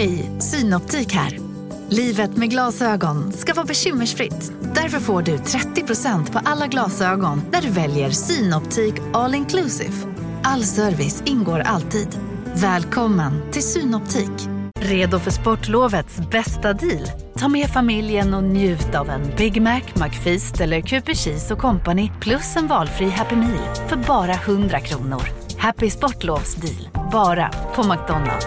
Hej, Synoptik här. Livet med glasögon ska vara bekymmersfritt. Därför får du 30% på alla glasögon när du väljer Synoptik All Inclusive. All service ingår alltid. Välkommen till Synoptik. Redo för sportlovets bästa deal? Ta med familjen och njut av en Big Mac, McFeast eller Cooper Cheese och Company plus en valfri Happy Meal för bara 100 kronor. Happy Sportlovs deal, bara på McDonalds.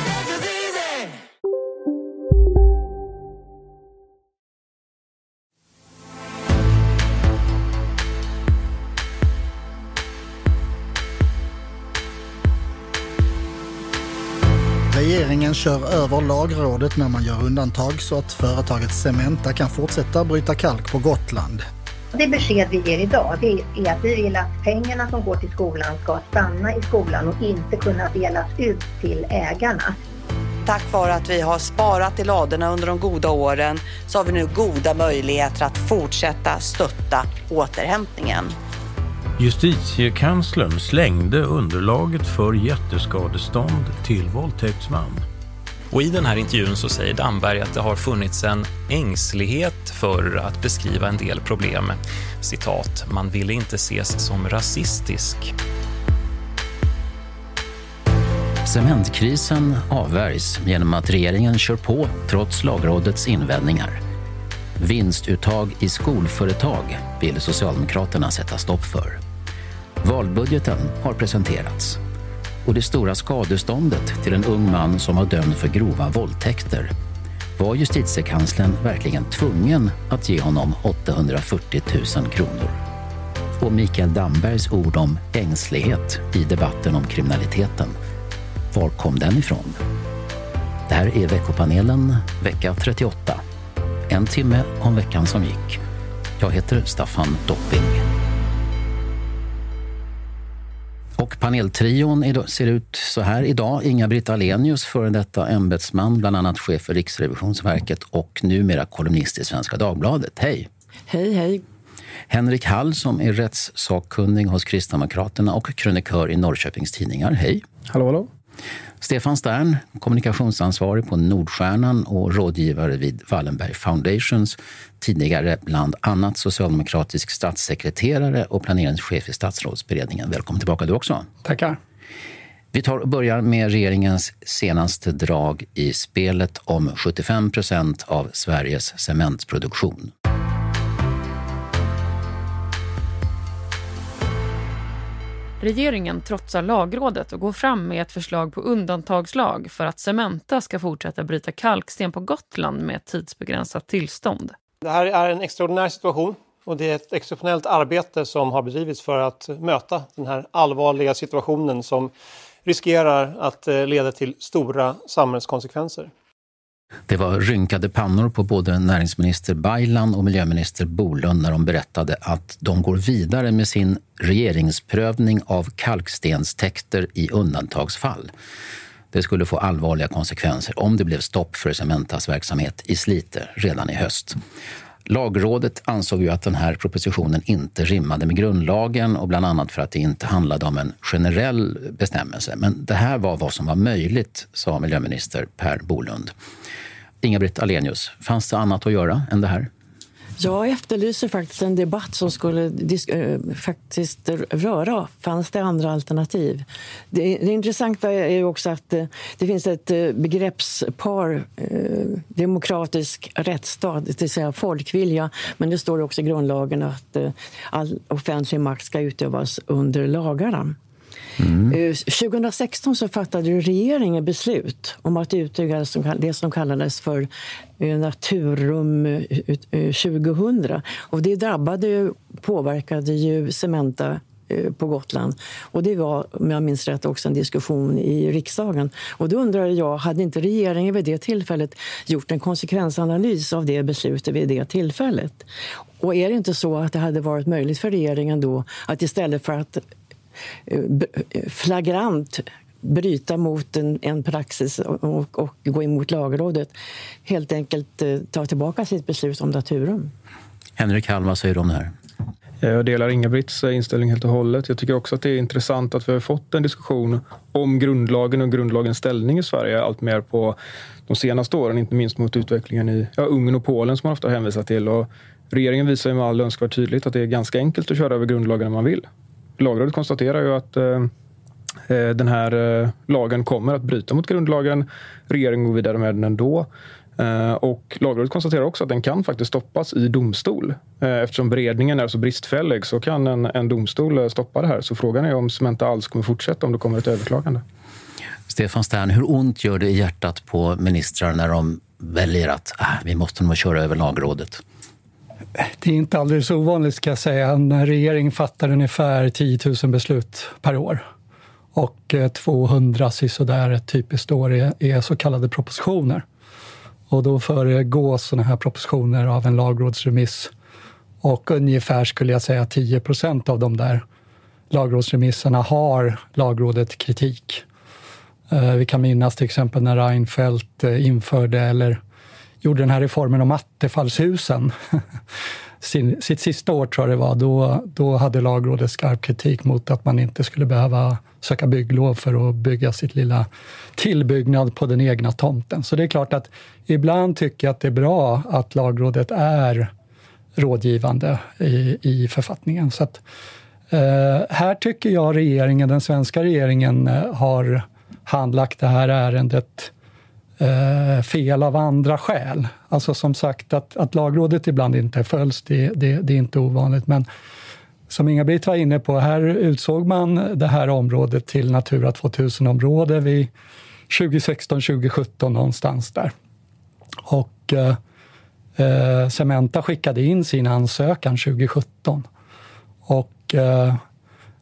Regeringen kör över lagrådet när man gör undantag så att företaget Cementa kan fortsätta bryta kalk på Gotland. Det besked vi ger idag det är att vi vill att pengarna som går till skolan ska stanna i skolan och inte kunna delas ut till ägarna. Tack vare att vi har sparat i ladorna under de goda åren så har vi nu goda möjligheter att fortsätta stötta återhämtningen. Justitiekanslern slängde underlaget för jätteskadestånd till våldtäktsman. Och i den här intervjun så säger Damberg att det har funnits en ängslighet för att beskriva en del problem. Citat, man ville inte ses som rasistisk. Cementkrisen avvärjs genom att regeringen kör på trots lagrådets invändningar. Vinstuttag i skolföretag vill Socialdemokraterna sätta stopp för. Valbudgeten har presenterats och det stora skadeståndet till en ung man som var dömd för grova våldtäkter. Var justitiekanslern verkligen tvungen att ge honom 840 000 kronor? Och Mikael Dambergs ord om ängslighet i debatten om kriminaliteten. Var kom den ifrån? Det här är veckopanelen vecka 38. En timme om veckan som gick. Jag heter Staffan Dopping. Och paneltrion ser ut så här idag. Inga-Britt Ahlenius, före detta ämbetsman, bland annat chef för Riksrevisionsverket och numera kolumnist i Svenska Dagbladet. Hej! Hej, hej! Henrik Hall som är rättssakkunnig hos Kristdemokraterna och krönikör i Norrköpings Tidningar. Hej! Hallå, hallå! Stefan Stern, kommunikationsansvarig på Nordstjärnan och rådgivare vid Wallenberg Foundations. Tidigare bland annat socialdemokratisk statssekreterare och planeringschef i statsrådsberedningen. Välkommen tillbaka du också. Tackar. Vi tar och börjar med regeringens senaste drag i spelet om 75 procent av Sveriges cementproduktion. Regeringen trotsar lagrådet och går fram med ett förslag på undantagslag för att Cementa ska fortsätta bryta kalksten på Gotland med ett tidsbegränsat tillstånd. Det här är en extraordinär situation och det är ett exceptionellt arbete som har bedrivits för att möta den här allvarliga situationen som riskerar att eh, leda till stora samhällskonsekvenser. Det var rynkade pannor på både näringsminister Baylan och miljöminister Bolund när de berättade att de går vidare med sin regeringsprövning av kalkstenstäkter i undantagsfall. Det skulle få allvarliga konsekvenser om det blev stopp för Cementas verksamhet i Slite redan i höst. Lagrådet ansåg ju att den här propositionen inte rimmade med grundlagen och bland annat för att det inte handlade om en generell bestämmelse. Men det här var vad som var möjligt, sa miljöminister Per Bolund. Inga-Britt Alenius, fanns det annat att göra än det här? Jag efterlyser faktiskt en debatt som skulle äh, faktiskt röra fanns det andra alternativ. Det, det intressanta är också att äh, det finns ett äh, begreppspar demokratisk rättsstat, det vill säga folkvilja. Men det står också i grundlagen att all offentlig makt ska utövas under lagarna. Mm. Eh, 2016 så fattade regeringen beslut om att utöka det som kallades för eh, Naturrum 2000. Eh, Och det drabbade, påverkade ju Cementa på Gotland. Och Det var, om jag minns rätt, också en diskussion i riksdagen. Och Då undrar jag, hade inte regeringen vid det tillfället gjort en konsekvensanalys av det beslutet vid det tillfället? Och är det inte så att det hade varit möjligt för regeringen då att istället för att flagrant bryta mot en, en praxis och, och, gå emot Lagrådet helt enkelt ta tillbaka sitt beslut om Daturum. Henrik Hall, vad säger du om det här? Jag delar Inga-Britts inställning helt och hållet. Jag tycker också att det är intressant att vi har fått en diskussion om grundlagen och grundlagens ställning i Sverige allt mer på de senaste åren, inte minst mot utvecklingen i ja, Ungern och Polen som man ofta hänvisar till. Och regeringen visar med all önskvärd tydlighet att det är ganska enkelt att köra över grundlagen när man vill. Lagrådet konstaterar ju att eh, eh, den här eh, lagen kommer att bryta mot grundlagen. Regeringen går vidare med den ändå. Eh, och Lagrådet konstaterar också att den kan faktiskt stoppas i domstol. Eh, eftersom beredningen är så bristfällig så kan en, en domstol stoppa det här. Så frågan är om Cementa alls kommer fortsätta om det kommer ett överklagande. Stefan Stern, hur ont gör det i hjärtat på ministrar när de väljer att ah, vi måste nog köra över Lagrådet? Det är inte alldeles ovanligt ska jag säga. En regering fattar ungefär 10 000 beslut per år. Och eh, 200 sisådär ett typiskt år är, är så kallade propositioner. Och då föregås sådana här propositioner av en lagrådsremiss. Och ungefär skulle jag säga 10 procent av de där lagrådsremisserna har lagrådet kritik. Eh, vi kan minnas till exempel när Reinfeldt eh, införde eller gjorde den här reformen om attefallshusen. Sin, sitt sista år tror jag det var, då, då hade lagrådet skarp kritik mot att man inte skulle behöva söka bygglov för att bygga sitt lilla tillbyggnad på den egna tomten. Så det är klart att ibland tycker jag att det är bra att lagrådet är rådgivande i, i författningen. Så att, eh, här tycker jag regeringen, den svenska regeringen eh, har handlagt det här ärendet eh, fel av andra skäl. Alltså som sagt att, att lagrådet ibland inte följs, det, det, det är inte ovanligt. Men som Inga-Britt var inne på, här utsåg man det här området till Natura 2000-område vid 2016-2017 någonstans där. Och eh, eh, Cementa skickade in sin ansökan 2017. Och eh,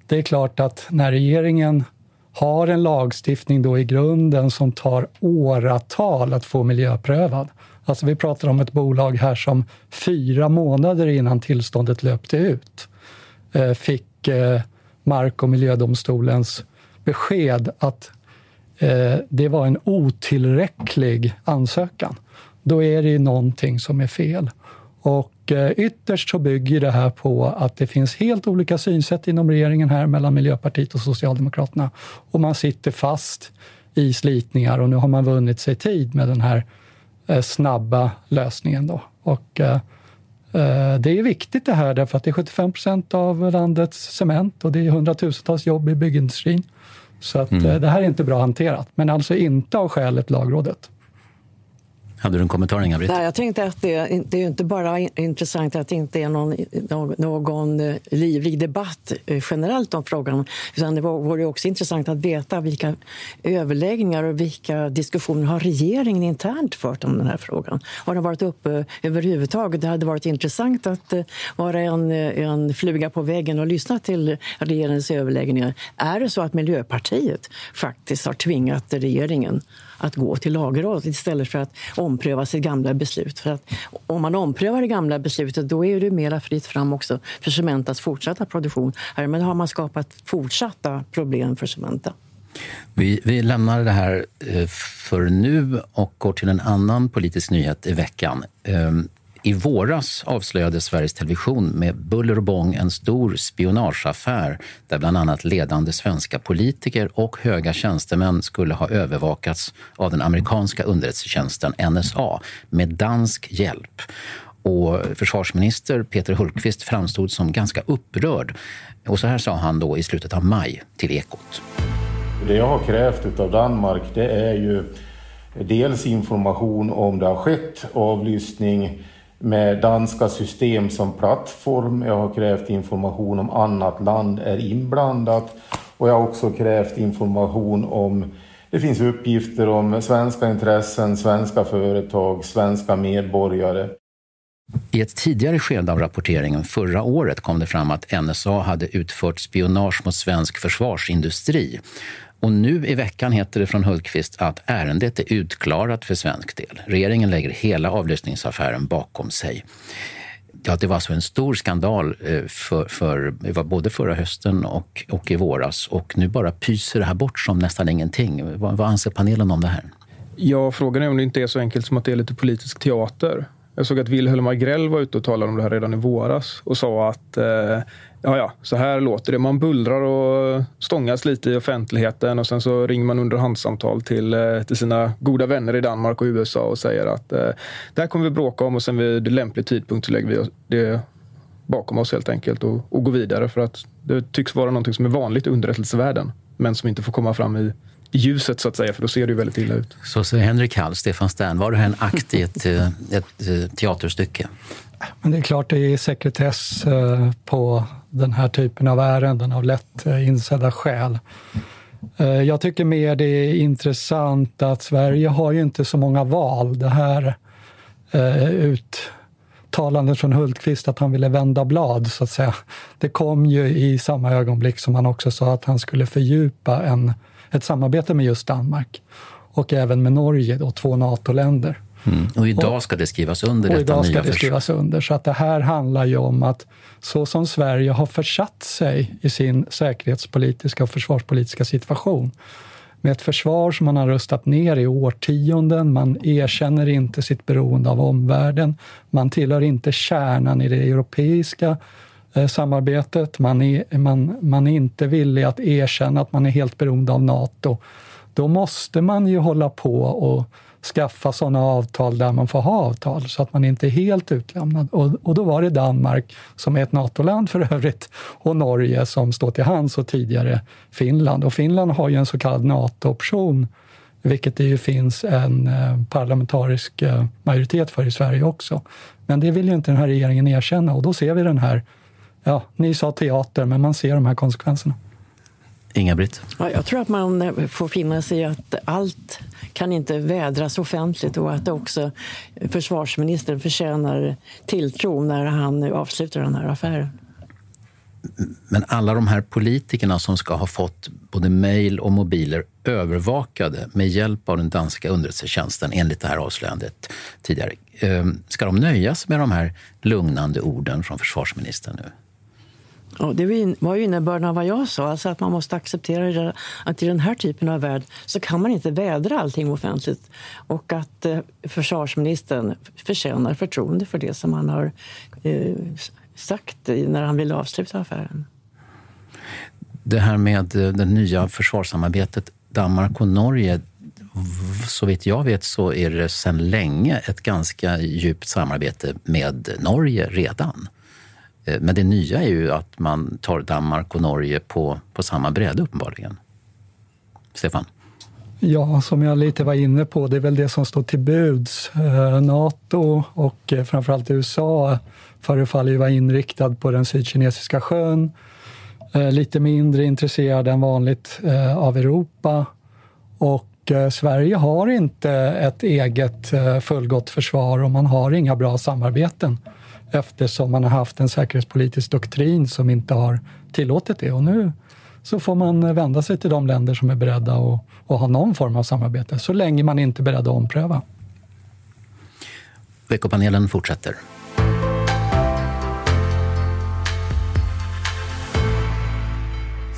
det är klart att när regeringen har en lagstiftning då i grunden som tar åratal att få miljöprövad. Alltså vi pratar om ett bolag här som fyra månader innan tillståndet löpte ut eh, fick eh, Mark och miljödomstolens besked att eh, det var en otillräcklig ansökan. Då är det ju någonting som är fel. Och eh, ytterst så bygger det här på att det finns helt olika synsätt inom regeringen här mellan Miljöpartiet och Socialdemokraterna. Och man sitter fast i slitningar och nu har man vunnit sig tid med den här eh, snabba lösningen. Då. Och, eh, det är viktigt det här därför att det är 75 procent av landets cement och det är hundratusentals jobb i byggindustrin. Så att mm. det här är inte bra hanterat, men alltså inte av skälet Lagrådet. Hade du en kommentar, Inga-Britt? jag tänkte att det, det är inte bara intressant att det inte är någon, någon eh, livlig debatt eh, generellt om frågan. Utan det vore också intressant att veta vilka överläggningar och vilka diskussioner har regeringen internt fört om den här frågan. Har den varit uppe överhuvudtaget? Det hade varit intressant att eh, vara en, en fluga på väggen och lyssna till regeringens överläggningar. Är det så att Miljöpartiet faktiskt har tvingat regeringen att gå till Lagrådet istället för att ompröva sitt gamla beslut. För att om man omprövar det gamla beslutet då är det mera fritt fram också för Cementas fortsatta produktion. Härmed har man skapat fortsatta problem för Cementa. Vi, vi lämnar det här eh, för nu och går till en annan politisk nyhet i veckan. Ehm, i våras avslöjade Sveriges Television med buller och bång en stor spionageaffär där bland annat ledande svenska politiker och höga tjänstemän skulle ha övervakats av den amerikanska underrättelsetjänsten NSA med dansk hjälp. Och försvarsminister Peter Hultqvist framstod som ganska upprörd. Och så här sa han då i slutet av maj till Ekot. Det jag har krävt av Danmark det är ju dels information om det har skett avlyssning med danska system som plattform. Jag har krävt information om annat land är inblandat och jag har också krävt information om det finns uppgifter om svenska intressen, svenska företag, svenska medborgare. I ett tidigare skede av rapporteringen förra året kom det fram att NSA hade utfört spionage mot svensk försvarsindustri och nu i veckan heter det från Hultqvist att ärendet är utklarat för svensk del. Regeringen lägger hela avlyssningsaffären bakom sig. Ja, det var alltså en stor skandal eh, för, för, för, både förra hösten och, och i våras. Och nu bara pyser det här bort som nästan ingenting. Vad, vad anser panelen om det här? Ja, frågan är om det inte är så enkelt som att det är lite politisk teater. Jag såg att Wilhelm Agrell var ute och talade om det här redan i våras och sa att eh, ja, ja, så här låter det. Man bullrar och stångas lite i offentligheten och sen så ringer man underhandssamtal till, eh, till sina goda vänner i Danmark och USA och säger att eh, det här kommer vi bråka om och sen vid lämplig tidpunkt så lägger vi det bakom oss helt enkelt och, och går vidare för att det tycks vara någonting som är vanligt i underrättelsevärlden men som inte får komma fram i ljuset så att säga, för då ser det ju väldigt illa ut. Så säger Henrik Hall, Stefan Stern, var det här en akt i ett, eh, ett, ett teaterstycke? Men det är klart det är sekretess eh, på den här typen av ärenden av lätt eh, insedda skäl. Eh, jag tycker mer det är intressant att Sverige har ju inte så många val. Det här uttalandet från Hultqvist att han ville vända blad, så att säga. Det kom ju i samma ögonblick som han också sa att han skulle fördjupa en ett samarbete med just Danmark och även med Norge, då, två NATO-länder. Mm. Och idag ska det skrivas under och detta idag ska det skrivas under. Så att det här handlar ju om att så som Sverige har försatt sig i sin säkerhetspolitiska och försvarspolitiska situation med ett försvar som man har rustat ner i årtionden. Man erkänner inte sitt beroende av omvärlden. Man tillhör inte kärnan i det europeiska Eh, samarbetet. Man är, man, man är inte villig att erkänna att man är helt beroende av Nato. Då måste man ju hålla på och skaffa sådana avtal där man får ha avtal så att man inte är helt utlämnad. Och, och då var det Danmark, som är ett NATO-land för övrigt, och Norge som står till hands och tidigare Finland. Och Finland har ju en så kallad NATO-option vilket det ju finns en eh, parlamentarisk eh, majoritet för i Sverige också. Men det vill ju inte den här regeringen erkänna och då ser vi den här ja, ni sa teater, men man ser de här konsekvenserna. Inga-Britt? Ja, jag tror att man eh, får finna sig i att allt kan inte vädras offentligt och att också försvarsministern förtjänar tilltro när han nu avslutar den här affären. Men alla de här politikerna som ska ha fått både mejl och mobiler övervakade med hjälp av den danska underrättelsetjänsten enligt det här avslöjandet tidigare. Eh, ska de nöjas med de här lugnande orden från försvarsministern nu? Ja, det var ju innebörden av vad jag sa, alltså att man måste acceptera att i den här typen av värld så kan man inte vädra allting offentligt och att eh, försvarsministern förtjänar förtroende för det som han har eh, sagt när han ville avsluta affären. Det här med eh, det nya försvarssamarbetet Danmark och Norge, så vitt jag vet så är det sedan länge ett ganska djupt samarbete med Norge redan. Eh, men det nya är ju att man tar Danmark och Norge på, på samma bredd uppenbarligen. Stefan? Ja, som jag lite var inne på, det är väl det som står till buds. Eh, Nato och eh, framförallt USA förefaller ju vara inriktad på den sydkinesiska sjön. Lite mindre intresserad än vanligt av Europa. Och Sverige har inte ett eget fullgott försvar och man har inga bra samarbeten eftersom man har haft en säkerhetspolitisk doktrin som inte har tillåtit det. Och nu så får man vända sig till de länder som är beredda att, att ha någon form av samarbete, så länge man inte är beredd att ompröva. Veckopanelen fortsätter.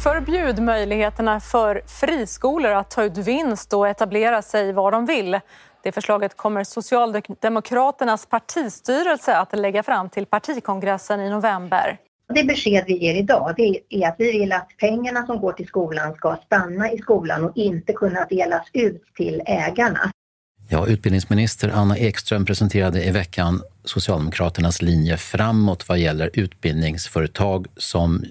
Förbjud möjligheterna för friskolor att ta ut vinst och etablera sig var de vill. Det förslaget kommer Socialdemokraternas partistyrelse att lägga fram till partikongressen i november. Det besked vi ger idag det är att vi vill att pengarna som går till skolan ska stanna i skolan och inte kunna delas ut till ägarna. Ja, utbildningsminister Anna Ekström presenterade i veckan Socialdemokraternas linje framåt vad gäller utbildningsföretag som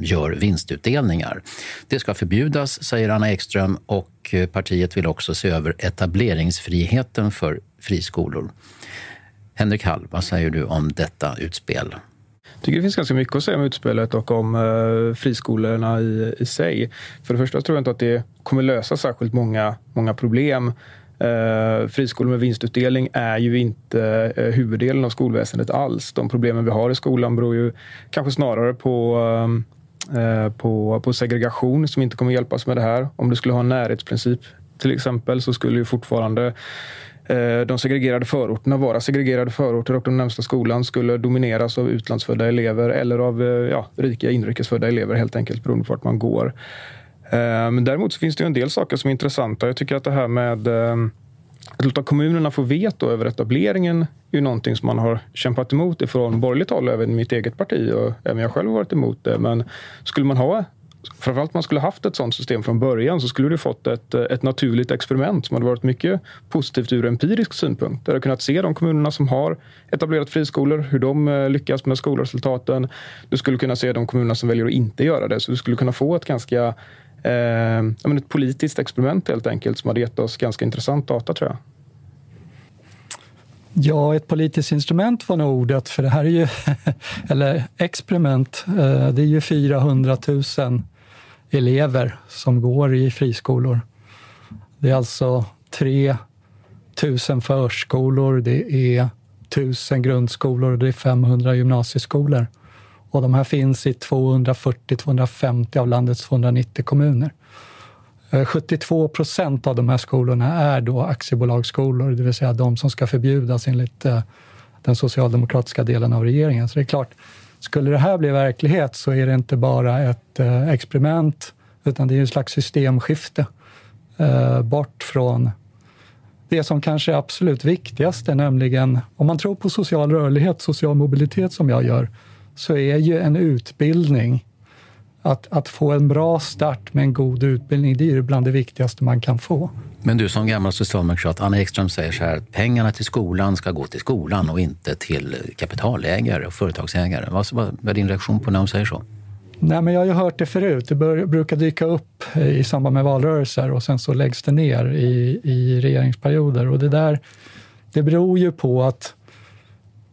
gör vinstutdelningar. Det ska förbjudas, säger Anna Ekström och eh, partiet vill också se över etableringsfriheten för friskolor. Henrik Hall, vad säger du om detta utspel? Jag tycker det finns ganska mycket att säga om utspelet och om eh, friskolorna i, i sig. För det första tror jag inte att det kommer lösa särskilt många, många problem. Eh, friskolor med vinstutdelning är ju inte eh, huvuddelen av skolväsendet alls. De problemen vi har i skolan beror ju kanske snarare på eh, eh på, på segregation som inte kommer hjälpas med det här. Om du skulle ha en närhetsprincip till exempel så skulle ju fortfarande eh, de segregerade förorterna vara segregerade förorter och den närmsta skolan skulle domineras av utlandsfödda elever eller av eh, ja, rika inrikesfödda elever helt enkelt beroende på vart man går. Eh, men däremot så finns det en del saker som är intressanta. Jag tycker att det här med eh, att låta kommunerna få veto över etableringen är ju någonting som man har kämpat emot ifrån borgerligt håll, även mitt eget parti och även jag själv har varit emot det. Men skulle man ha framförallt man skulle haft ett sådant system från början så skulle du fått ett, eh, ett naturligt experiment som hade varit mycket positivt ur empirisk synpunkt. Där du kunnat se de kommunerna som har etablerat friskolor, hur de lyckas med skolresultaten. Du skulle kunna se de kommunerna som väljer att inte göra det. Så du skulle kunna få ett ganska eh, ett politiskt experiment helt enkelt som hade gett oss ganska intressant data tror jag. Ja, ett politiskt instrument var nog ordet, för det här är ju, eller experiment, eh, det är ju 400 000 elever som går i friskolor. Det är alltså 3 000 förskolor, det är 1000 grundskolor och det är 500 gymnasieskolor. Och de här finns i 240-250 av landets 290 kommuner. Eh, 72 procent av de här skolorna är då aktiebolagsskolor, det vill säga de som ska förbjudas enligt eh, den socialdemokratiska delen av regeringen. Så det är klart, skulle det här bli verklighet så är det inte bara ett eh, experiment, utan det är en slags systemskifte bort från det som kanske är absolut viktigaste, nämligen om man tror på social rörlighet, social mobilitet som jag gör, så är ju en utbildning att, att få en bra start med en god utbildning, det är bland det viktigaste man kan få. Men du som gammal socialdemokrat, Anna Ekström säger så här, pengarna till skolan ska gå till skolan och inte till kapitalägare och företagsägare. Vad, vad är din reaktion på när hon säger så? Nej, men jag har ju hört det förut. Det bör, brukar dyka upp i samband med valrörelser och sen så läggs det ner i, i regeringsperioder. Och det där det beror ju på att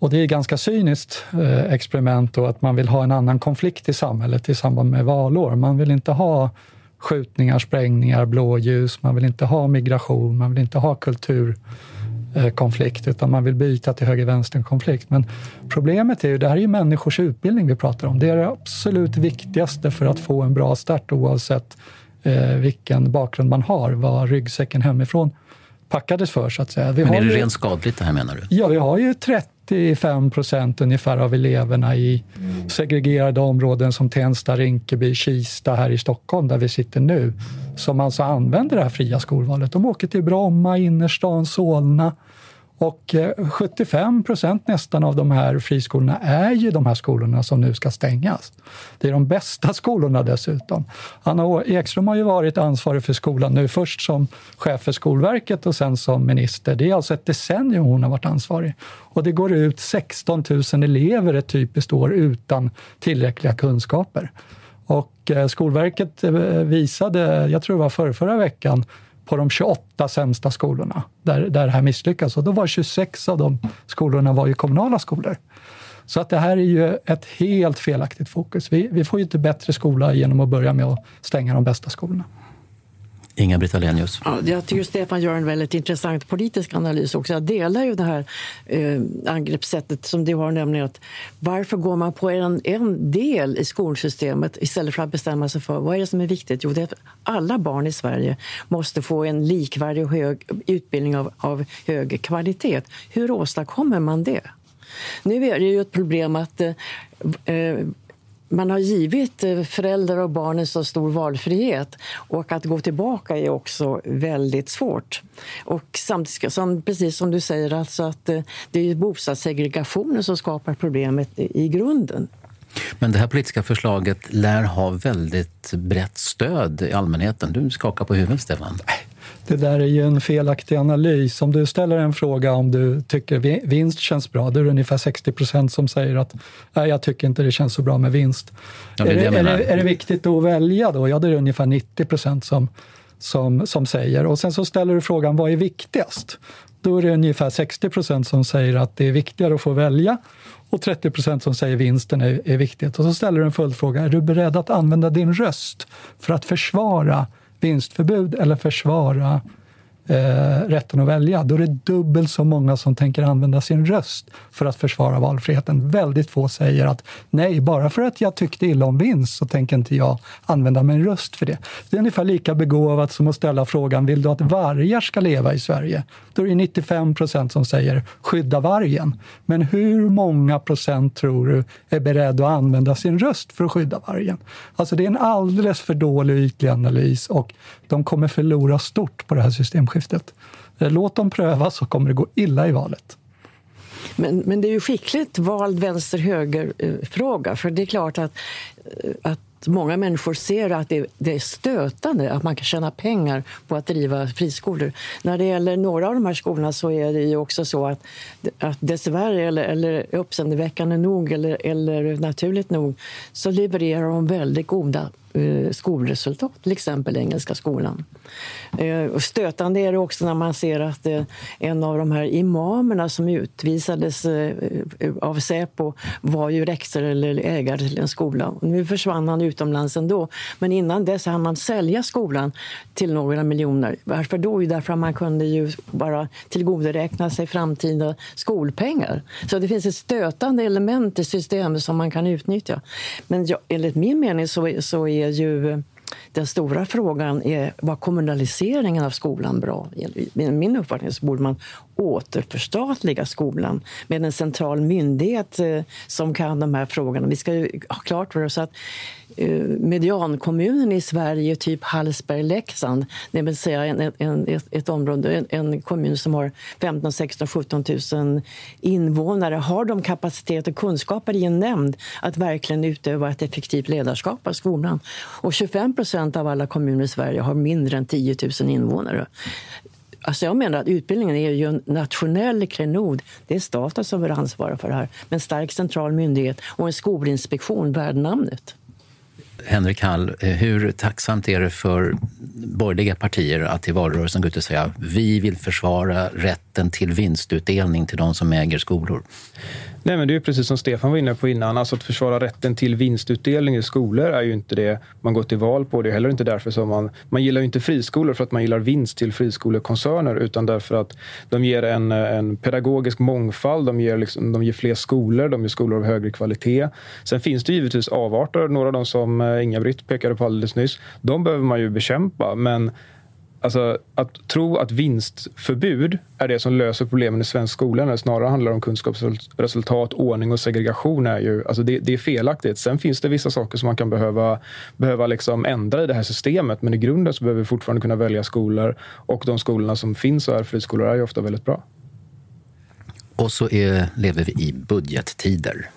och det är ganska cyniskt eh, experiment och att man vill ha en annan konflikt i samhället i samband med valår. Man vill inte ha skjutningar, sprängningar, blåljus, man vill inte ha migration, man vill inte ha kulturkonflikt, utan man vill byta till höger-vänster-konflikt. Men problemet är ju, det här är ju människors utbildning vi pratar om. Det är det absolut viktigaste för att få en bra start oavsett eh, vilken bakgrund man har, vad ryggsäcken hemifrån packades för, så att säga. Vi Men är det ju, rent skadligt det här menar du? Ja, vi har ju 30 95 procent ungefär av eleverna i segregerade områden som Tensta, Rinkeby, Kista här i Stockholm där vi sitter nu, som alltså använder det här fria skolvalet. De åker till Bromma, innerstan, Solna och eh, 75 procent nästan av de här friskolorna är ju de här skolorna som nu ska stängas. Det är de bästa skolorna dessutom. Anna Ekström har ju varit ansvarig för skolan nu, först som chef för Skolverket och sen som minister. Det är alltså ett decennium hon har varit ansvarig. Och det går ut 16 000 elever ett typiskt år utan tillräckliga kunskaper. Och eh, Skolverket eh, visade, jag tror det var förra, förra veckan, på de 28 sämsta skolorna där, där det här misslyckas. Och då var 26 av de skolorna var ju kommunala skolor. Så att det här är ju ett helt felaktigt fokus. Vi, vi får ju inte bättre skola genom att börja med att stänga de bästa skolorna. Inga-Britt Ahlenius. Ja, jag tycker Stefan gör en väldigt intressant politisk analys också. Jag delar ju det här eh, angreppssättet som du har, nämligen att varför går man på en, en del i skolsystemet istället för att bestämma sig för vad är det som är viktigt? Jo, det är att alla barn i Sverige måste få en likvärdig och hög utbildning av, av hög kvalitet. Hur åstadkommer man det? Nu är det ju ett problem att eh, eh man har givit eh, föräldrar och barn så stor valfrihet och att gå tillbaka är också väldigt svårt. Och samtidigt, som, precis som du säger, alltså att eh, det är bostadssegregationen som skapar problemet i grunden. Men det här politiska förslaget lär ha väldigt brett stöd i allmänheten. Du skakar på huvudet, Stefan. Det där är ju en felaktig analys. Om du ställer en fråga om du tycker vinst känns bra, då är det ungefär 60 procent som säger att nej, jag tycker inte det känns så bra med vinst. Ja, det är, det är, det, är, det, viktigt att välja då? Ja, det är ungefär 90 procent som, som, som säger. Och sen så ställer du frågan, vad är viktigast? Då är det ungefär 60 procent som säger att det är viktigare att få välja och 30 procent som säger vinsten är, är viktigt. Och så ställer du en följdfråga, är du beredd att använda din röst för att försvara vinstförbud eller försvara eh, rätten att välja, då är det dubbelt så många som tänker använda sin röst för att försvara valfriheten. Väldigt få säger att nej, bara för att jag tyckte illa om vinst så tänker inte jag använda min röst för det. Det är ungefär lika begåvat som att ställa frågan, vill du att vargar ska leva i Sverige? Då är det 95 procent som säger skydda vargen. Men hur många procent tror du är beredda att använda sin röst för att skydda vargen? Alltså det är en alldeles för dålig ytlig analys och de kommer förlora stort på det här systemskiftet. Eh, låt dem pröva så kommer det gå illa i valet. Men, men det är ju skickligt vald vänster-höger-fråga. För det är klart att, eh, att många människor ser att det, det, är stötande att man kan tjäna pengar på att driva friskolor. När det gäller några av de här skolorna så är det ju också så att, att dessvärre, eller, eller uppseendeväckande nog eller, eller naturligt nog, så levererar de väldigt goda Eh, skolresultat, till exempel Engelska skolan. Eh, stötande är det också när man ser att eh, en av de här imamerna som utvisades av Säpo var ju rektor eller ägare till en skola. Nu försvann han utomlands ändå, men innan dess hann man sälja skolan till några miljoner. Varför då? Jo, Därför att man kunde ju bara tillgodoräkna sig framtida skolpengar. Så det finns ett stötande element i systemet som man kan utnyttja. Men jag, enligt min mening så, så är är ju den stora frågan är var kommunaliseringen av skolan bra? Enligt min uppfattning så borde man återförstatliga skolan med en central myndighet eh, som kan de här frågorna. Vi ska ha klart för oss att eh, mediankommunen i Sverige, typ Hallsberg-Leksand, det vill säga en, en, ett, ett område, en, en, kommun som har 15, 16, 17 000 invånare, har de kapacitet och kunskaper i en nämnd att verkligen utöva ett effektivt ledarskap av skolan. Och 25 procent av alla kommuner i Sverige har mindre än 10 000 invånare. Alltså jag menar att utbildningen är ju en nationell klenod. Det är staten som bör ansvara för det här. Med en stark central myndighet och en skolinspektion värd namnet. Henrik Hall, eh, hur tacksamt är det för borgerliga partier att i valrörelsen gå ut och säga vi vill försvara rätten till vinstutdelning till de som äger skolor? Nej, men det är precis som Stefan var inne på innan. Alltså att försvara rätten till vinstutdelning i skolor är ju inte det man går till val på. Det är heller inte därför som man... Man gillar ju inte friskolor för att man gillar vinst till friskolekoncerner utan därför att de ger en, en pedagogisk mångfald, de ger, liksom, de ger fler skolor, de ger skolor av högre kvalitet. Sen finns det givetvis avarter, några av dem som eh, Inga-Britt pekade på alldeles nyss. De behöver man ju bekämpa, men Alltså, att tro att vinstförbud är det som löser problemen i svensk skola när det snarare handlar om kunskapsresultat, ordning och segregation är ju alltså det, det, är felaktigt. Sen finns det vissa saker som man kan behöva, behöva liksom ändra i det här systemet men i grunden så behöver vi fortfarande kunna välja skolor och de skolorna som finns och är friskolor är ju ofta väldigt bra. Och så är, lever vi i budgettider.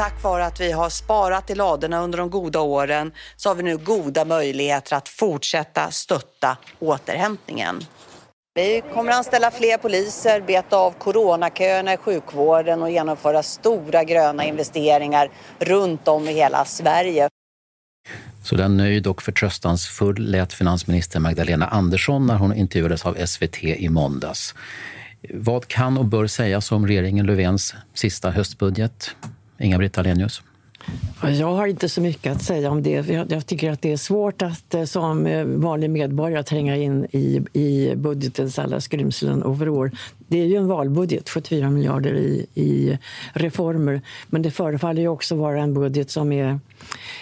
Tack vare att vi har sparat i ladorna under de goda åren så har vi nu goda möjligheter att fortsätta stötta återhämtningen. Vi kommer att anställa fler poliser, beta av coronaköerna i sjukvården och genomföra stora gröna investeringar runt om i hela Sverige. Så den nöjd och förtröstansfull lät finansminister Magdalena Andersson när hon intervjuades av SVT i måndags. Vad kan och bör sägas om regeringen Löfvens sista höstbudget? Inga-Britt Ahlenius? Jag har inte så mycket att säga om det. Jag tycker att det är svårt att eh, som eh, vanlig medborgare tränga in i, i budgetens alla skrymslen och vrår. Det är ju en valbudget, 74 miljarder i, i reformer. Men det förefaller ju också vara en budget som är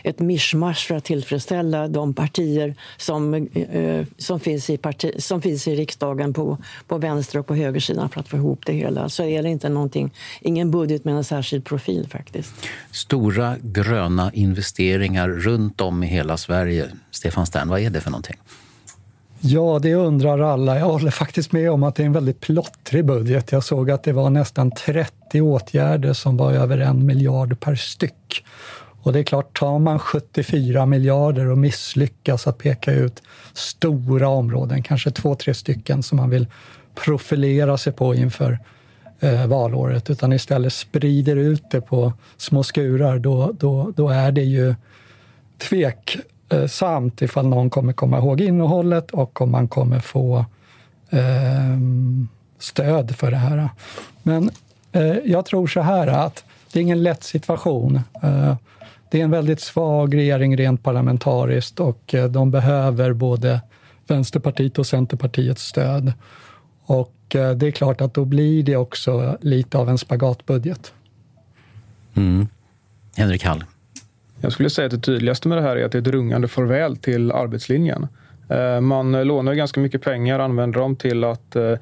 ett mischmasch för att tillfredsställa de partier som, eh, som, finns, i parti, som finns i riksdagen på, på vänster och på högersidan för att få ihop det hela. Så är det inte någonting, ingen budget med en särskild profil faktiskt. Stora gröna investeringar runt om i hela Sverige. Stefan Stern, vad är det för någonting? Ja, det undrar alla. Jag håller faktiskt med om att det är en väldigt plottrig budget. Jag såg att det var nästan 30 åtgärder som var över en miljard per styck. Och det är klart, tar man 74 miljarder och misslyckas att peka ut stora områden, kanske två, tre stycken som man vill profilera sig på inför eh, valåret, utan istället sprider ut det på små skurar, då, då, då är det ju tvek. Eh, samt ifall någon kommer komma ihåg innehållet och om man kommer få eh, stöd för det här. Men eh, jag tror så här att det är ingen lätt situation. Eh, det är en väldigt svag regering rent parlamentariskt och eh, de behöver både Vänsterpartiet och Centerpartiets stöd. Och eh, det är klart att då blir det också lite av en spagatbudget. Mm. Henrik Hall. Jag skulle säga att det tydligaste med det här är att det är ett rungande farväl till arbetslinjen. Eh, man lånar ganska mycket pengar, använder dem till att eh,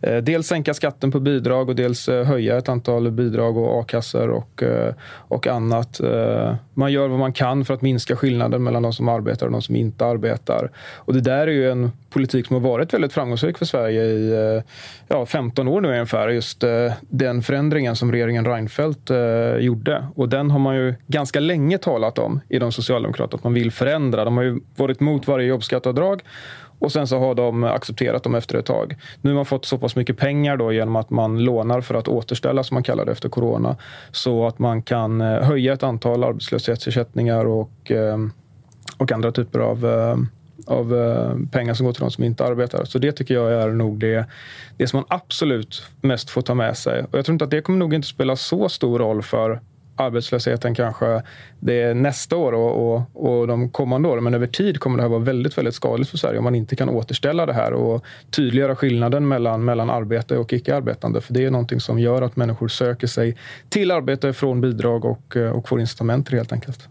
eh, dels sänka skatten på bidrag och dels höja ett antal bidrag och a-kassor och, och annat. Man gör vad man kan för att minska skillnaden mellan de som arbetar och de som inte arbetar. Och det där är ju en politik som har varit väldigt framgångsrik för Sverige i ja, 15 år nu ungefär. Just den förändringen som regeringen Reinfeldt gjorde. Och den har man ju ganska länge talat om i de socialdemokraterna, att man vill förändra. De har ju varit mot varje jobbskatteavdrag och sen så har de accepterat dem efter ett tag. Nu har man fått så pass mycket pengar då genom att man lånar för att återställa, som man kallar det, efter corona. Så att man kan eh, höja ett antal arbetslöshetsersättningar och, eh, och andra typer av eh, av pengar som går till de som inte arbetar. Så det tycker jag är nog det, det som man absolut mest får ta med sig. Och jag tror inte att det kommer nog inte spela så stor roll för arbetslösheten kanske det är nästa år och, och, och de kommande åren. Men över tid kommer det här vara väldigt, väldigt skadligt för Sverige om man inte kan återställa det här och tydliggöra skillnaden mellan, mellan arbete och icke-arbetande. För det är någonting som gör att människor söker sig till arbete från bidrag och, eh, och får incitament helt enkelt.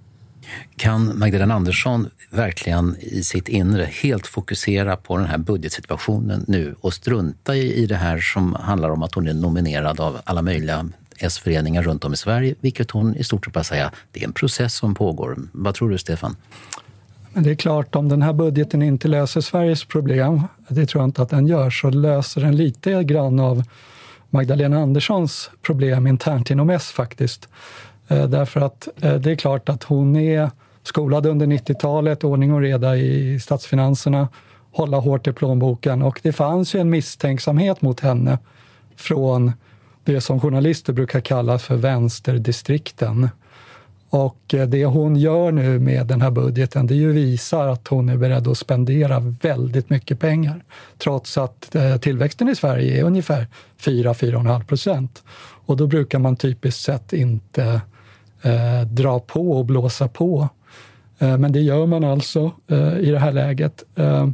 Kan Magdalena Andersson verkligen i sitt inre helt fokusera på den här budgetsituationen nu och strunta i, i det här som handlar om att hon är nominerad av alla möjliga S-föreningar runt om i Sverige, vilket hon i stort sett bara säger det är en process som pågår. Vad tror du, Stefan? Men det är klart, om den här budgeten inte löser Sveriges problem, det tror jag inte att den gör, så löser den lite grann av Magdalena Anderssons problem internt inom S faktiskt. Eh, därför att eh, det är klart att hon är skolad under 90-talet, ordning och reda i statsfinanserna, hålla hårt i plånboken och det fanns ju en misstänksamhet mot henne från det som journalister brukar kalla för vänsterdistrikten. Och eh, det hon gör nu med den här budgeten, det ju visar att hon är beredd att spendera väldigt mycket pengar. Trots att eh, tillväxten i Sverige är ungefär 4-4,5 procent. Och då brukar man typiskt sett inte eh, dra på och blåsa på. Eh, men det gör man alltså eh, i det här läget. Eh,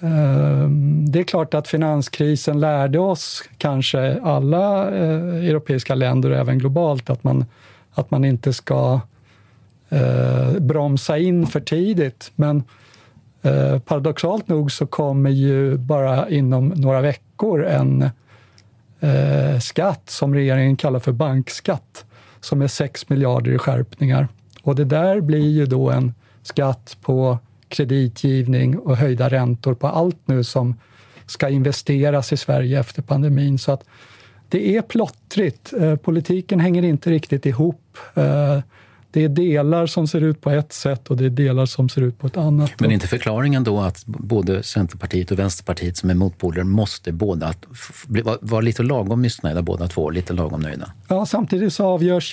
Ehm, det är klart att finanskrisen lärde oss, kanske alla eh, europeiska länder och även globalt, att man, att man inte ska eh, bromsa in för tidigt. Men eh, paradoxalt nog så kommer ju bara inom några veckor en eh, skatt som regeringen kallar för bankskatt, som är 6 miljarder i skärpningar. Och det där blir ju då en skatt på kreditgivning och höjda räntor på allt nu som ska investeras i Sverige efter pandemin. Så att det är plottrigt. Eh, politiken hänger inte riktigt ihop. Eh, det är delar som ser ut på ett sätt och det är delar som ser ut på ett annat. Men inte förklaringen då att både Centerpartiet och Vänsterpartiet som är motpoler måste båda vara lite lagom missnöjda båda två, lite lagom nöjda? Ja, samtidigt så avgörs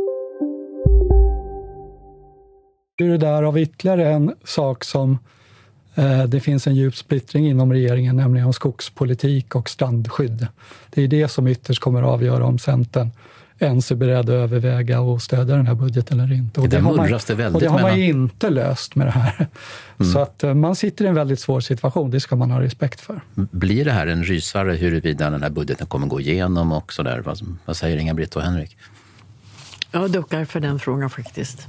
det där av ytterligare en sak som eh, det finns en djup splittring inom regeringen, nämligen om skogspolitik och strandskydd. Det är det som ytterst kommer att avgöra om Centern ens är beredd att överväga och stödja den här budgeten eller inte. Och det, det, har man, och det har man ju inte löst med det här. Mm. Så att eh, man sitter i en väldigt svår situation, det ska man ha respekt för. Blir det här en rysare huruvida den här budgeten kommer gå igenom och sådär? Vad, vad säger Inga-Britt och Henrik? Jag duckar för den frågan faktiskt.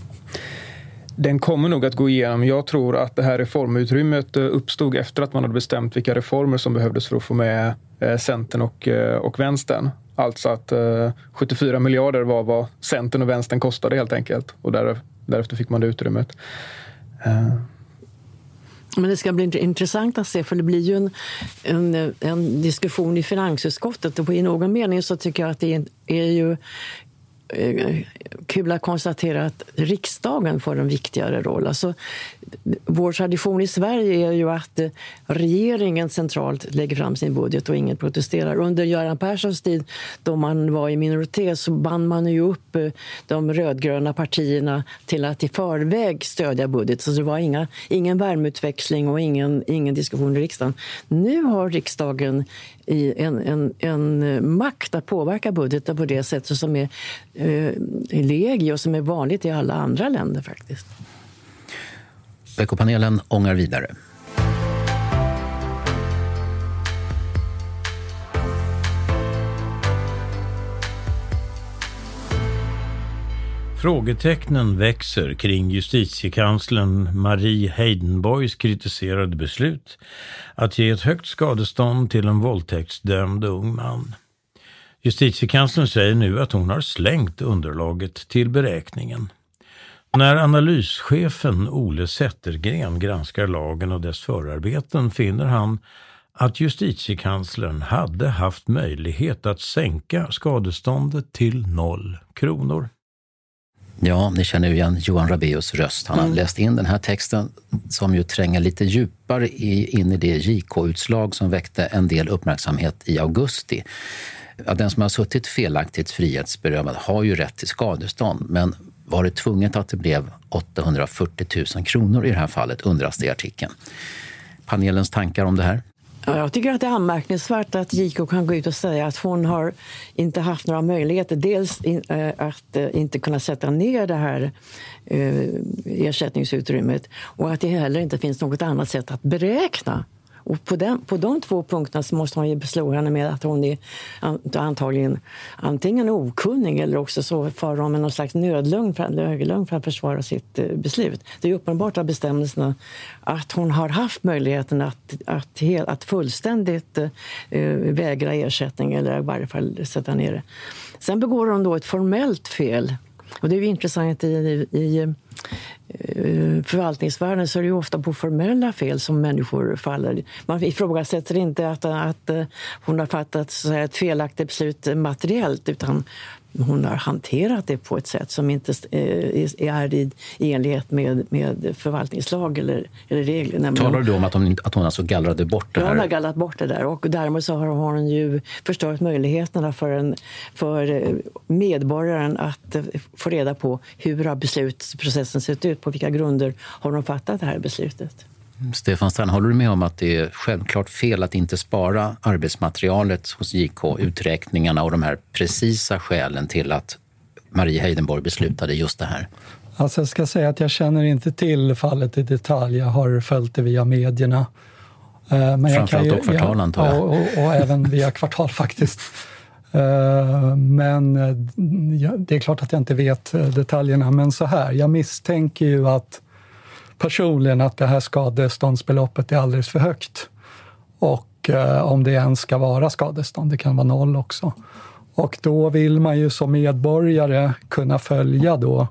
Den kommer nog att gå igenom. Jag tror att det här reformutrymmet eh, uppstod efter att man hade bestämt vilka reformer som behövdes för att få med eh, Centern och, eh, och Vänstern. Alltså att 74 miljarder var vad Centern och Vänstern kostade helt enkelt. Och därefter fick man det utrymmet. Men det ska bli intressant att se, för det blir ju en, en, en diskussion i finansutskottet. Och i någon mening så tycker jag att det är ju kul att konstatera att riksdagen får en viktigare roll. Alltså, vår tradition i Sverige är ju att eh, regeringen centralt lägger fram sin budget och ingen protesterar. Under Göran Perssons tid, då man var i minoritet, så band man ju upp eh, de rödgröna partierna till att i förväg stödja budget. Så det var inga, ingen värmeutväxling och ingen, ingen diskussion i riksdagen. Nu har riksdagen i en, en, en eh, makt att påverka budgeten på det sättet som är eh, legio, som är vanligt i alla andra länder faktiskt. Veckopanelen ångar vidare. Frågetecknen växer kring justitiekanslern Marie Heidenborgs kritiserade beslut att ge ett högt skadestånd till en våldtäktsdömd ung man. Justitiekanslern säger nu att hon har slängt underlaget till beräkningen. När analyschefen Ole Zettergren granskar lagen och dess förarbeten finner han att justitiekanslern hade haft möjlighet att sänka skadeståndet till noll kronor. Ja, ni känner ju igen Johan Rabeus röst. Han har mm. läst in den här texten som ju tränger lite djupare in i det JK-utslag som väckte en del uppmärksamhet i augusti. den som har suttit felaktigt frihetsberövad har ju rätt till skadestånd, men var det tvunget att det blev 840 000 kronor i det här fallet, undras det i artikeln. Panelens tankar om det här? Jag tycker att det är anmärkningsvärt att JK kan gå ut och säga att hon har inte haft några möjligheter. Dels eh, att eh, inte kunna sätta ner det här eh, ersättningsutrymmet och att det heller inte finns något annat sätt att beräkna och på, den, på de två punkterna så måste man ju beslå henne med att hon är antagligen antingen okunnig eller också så far hon med någon slags nödlögn för, för att försvara sitt eh, beslut. Det är uppenbart av bestämmelserna att hon har haft möjligheten att, att, att fullständigt eh, eh, vägra ersättning eller i varje fall sätta ner det. Sen begår hon då ett formellt fel. Och det är intressant i, i Eh, förvaltningsvärlden så är det ofta på formella fel som människor faller. Man ifrågasätter inte att, att eh, hon har fattat ett felaktigt beslut materiellt utan hon har hanterat det på ett sätt som inte eh, är i, enlighet med, med förvaltningslag eller, eller regler. Talar du om att hon, att hon alltså gallrade bort det här? Ja, hon har gallrat bort det där och därmed så har hon ju förstört möjligheterna för, en, för medborgaren att eh, få reda på hur har beslutsprocessen sett ut, på vilka grunder har de fattat det här beslutet. Stefan Strand, håller du med om att det är självklart fel att inte spara arbetsmaterialet hos JK, uträkningarna och de här precisa skälen till att Marie Heidenborg beslutade just det här? Alltså jag ska säga att jag känner inte till fallet i detalj. Jag har följt det via medierna. Eh, men Framförallt då kvartal, antar jag. Och, och, och även via kvartal faktiskt. Eh, men eh, det är klart att jag inte vet detaljerna. Men så här, jag misstänker ju att personligen att det här skadeståndsbeloppet är alldeles för högt. Och eh, om det ens ska vara skadestånd, det kan vara noll också. Och då vill man ju som medborgare kunna följa då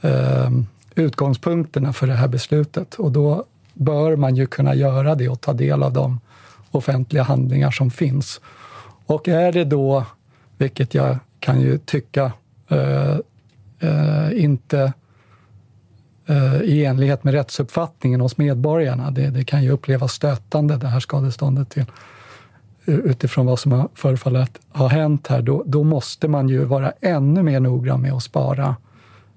eh, utgångspunkterna för det här beslutet. Och då bör man ju kunna göra det och ta del av de offentliga handlingar som finns. Och är det då, vilket jag kan ju tycka eh, eh, inte i enlighet med rättsuppfattningen hos medborgarna. Det, det, kan ju upplevas stötande, det här skadeståndet till, utifrån vad som förefaller att ha hänt här. Då, då, måste man ju vara ännu mer noggrann med att spara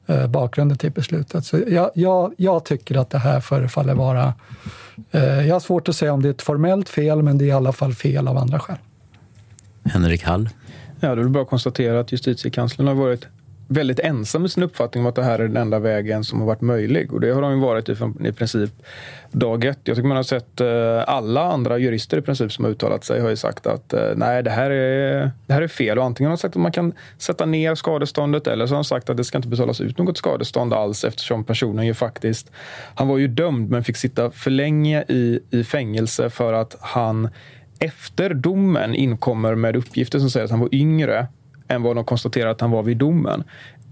eh, bakgrunden till beslutet. Så jag, jag, jag, tycker att det här förefaller vara... Eh, jag har svårt att säga om det är ett formellt fel, men det är i alla fall fel av andra skäl. Henrik Hall? Ja, det är bara att konstatera att justitiekanslern har varit väldigt ensam i sin uppfattning om att det här är den enda vägen som har varit möjlig. Och det har de ju varit i, i princip dag ett. Jag tycker man har sett eh, alla andra jurister i princip som har uttalat sig har ju sagt att eh, nej, det här är, det här är fel. Och antingen har de sagt att man kan sätta ner skadeståndet eller så har de sagt att det ska inte betalas ut något skadestånd alls eftersom personen ju faktiskt, han var ju dömd men fick sitta för länge i, i fängelse för att han efter domen inkommer med uppgifter som säger att han var yngre än vad de konstaterar att han var vid domen.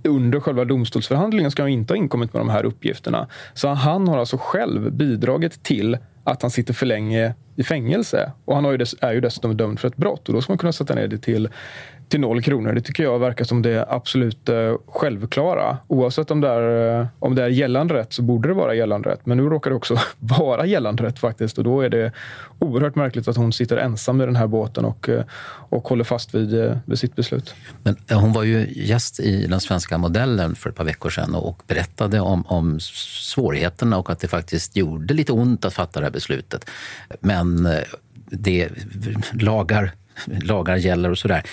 Under själva domstolsförhandlingen ska han inte ha inkommit med de här uppgifterna. Så han har alltså själv bidragit till att han sitter för länge i fängelse. Och han är ju dessutom dömd för ett brott och då ska man kunna sätta ner det till till noll kronor. Det tycker jag verkar som det absolut eh, självklara. Oavsett om det, är, eh, om det är gällande rätt så borde det vara gällande rätt. Men nu råkar det också vara gällande rätt faktiskt. Och då är det oerhört märkligt att hon sitter ensam i den här båten och, eh, och håller fast vid, eh, vid sitt beslut. Men eh, hon var ju gäst i den svenska modellen för ett par veckor sedan och berättade om, om svårigheterna och att det faktiskt gjorde lite ont att fatta det här beslutet. Men eh, det, lagar, lagar gäller och sådär.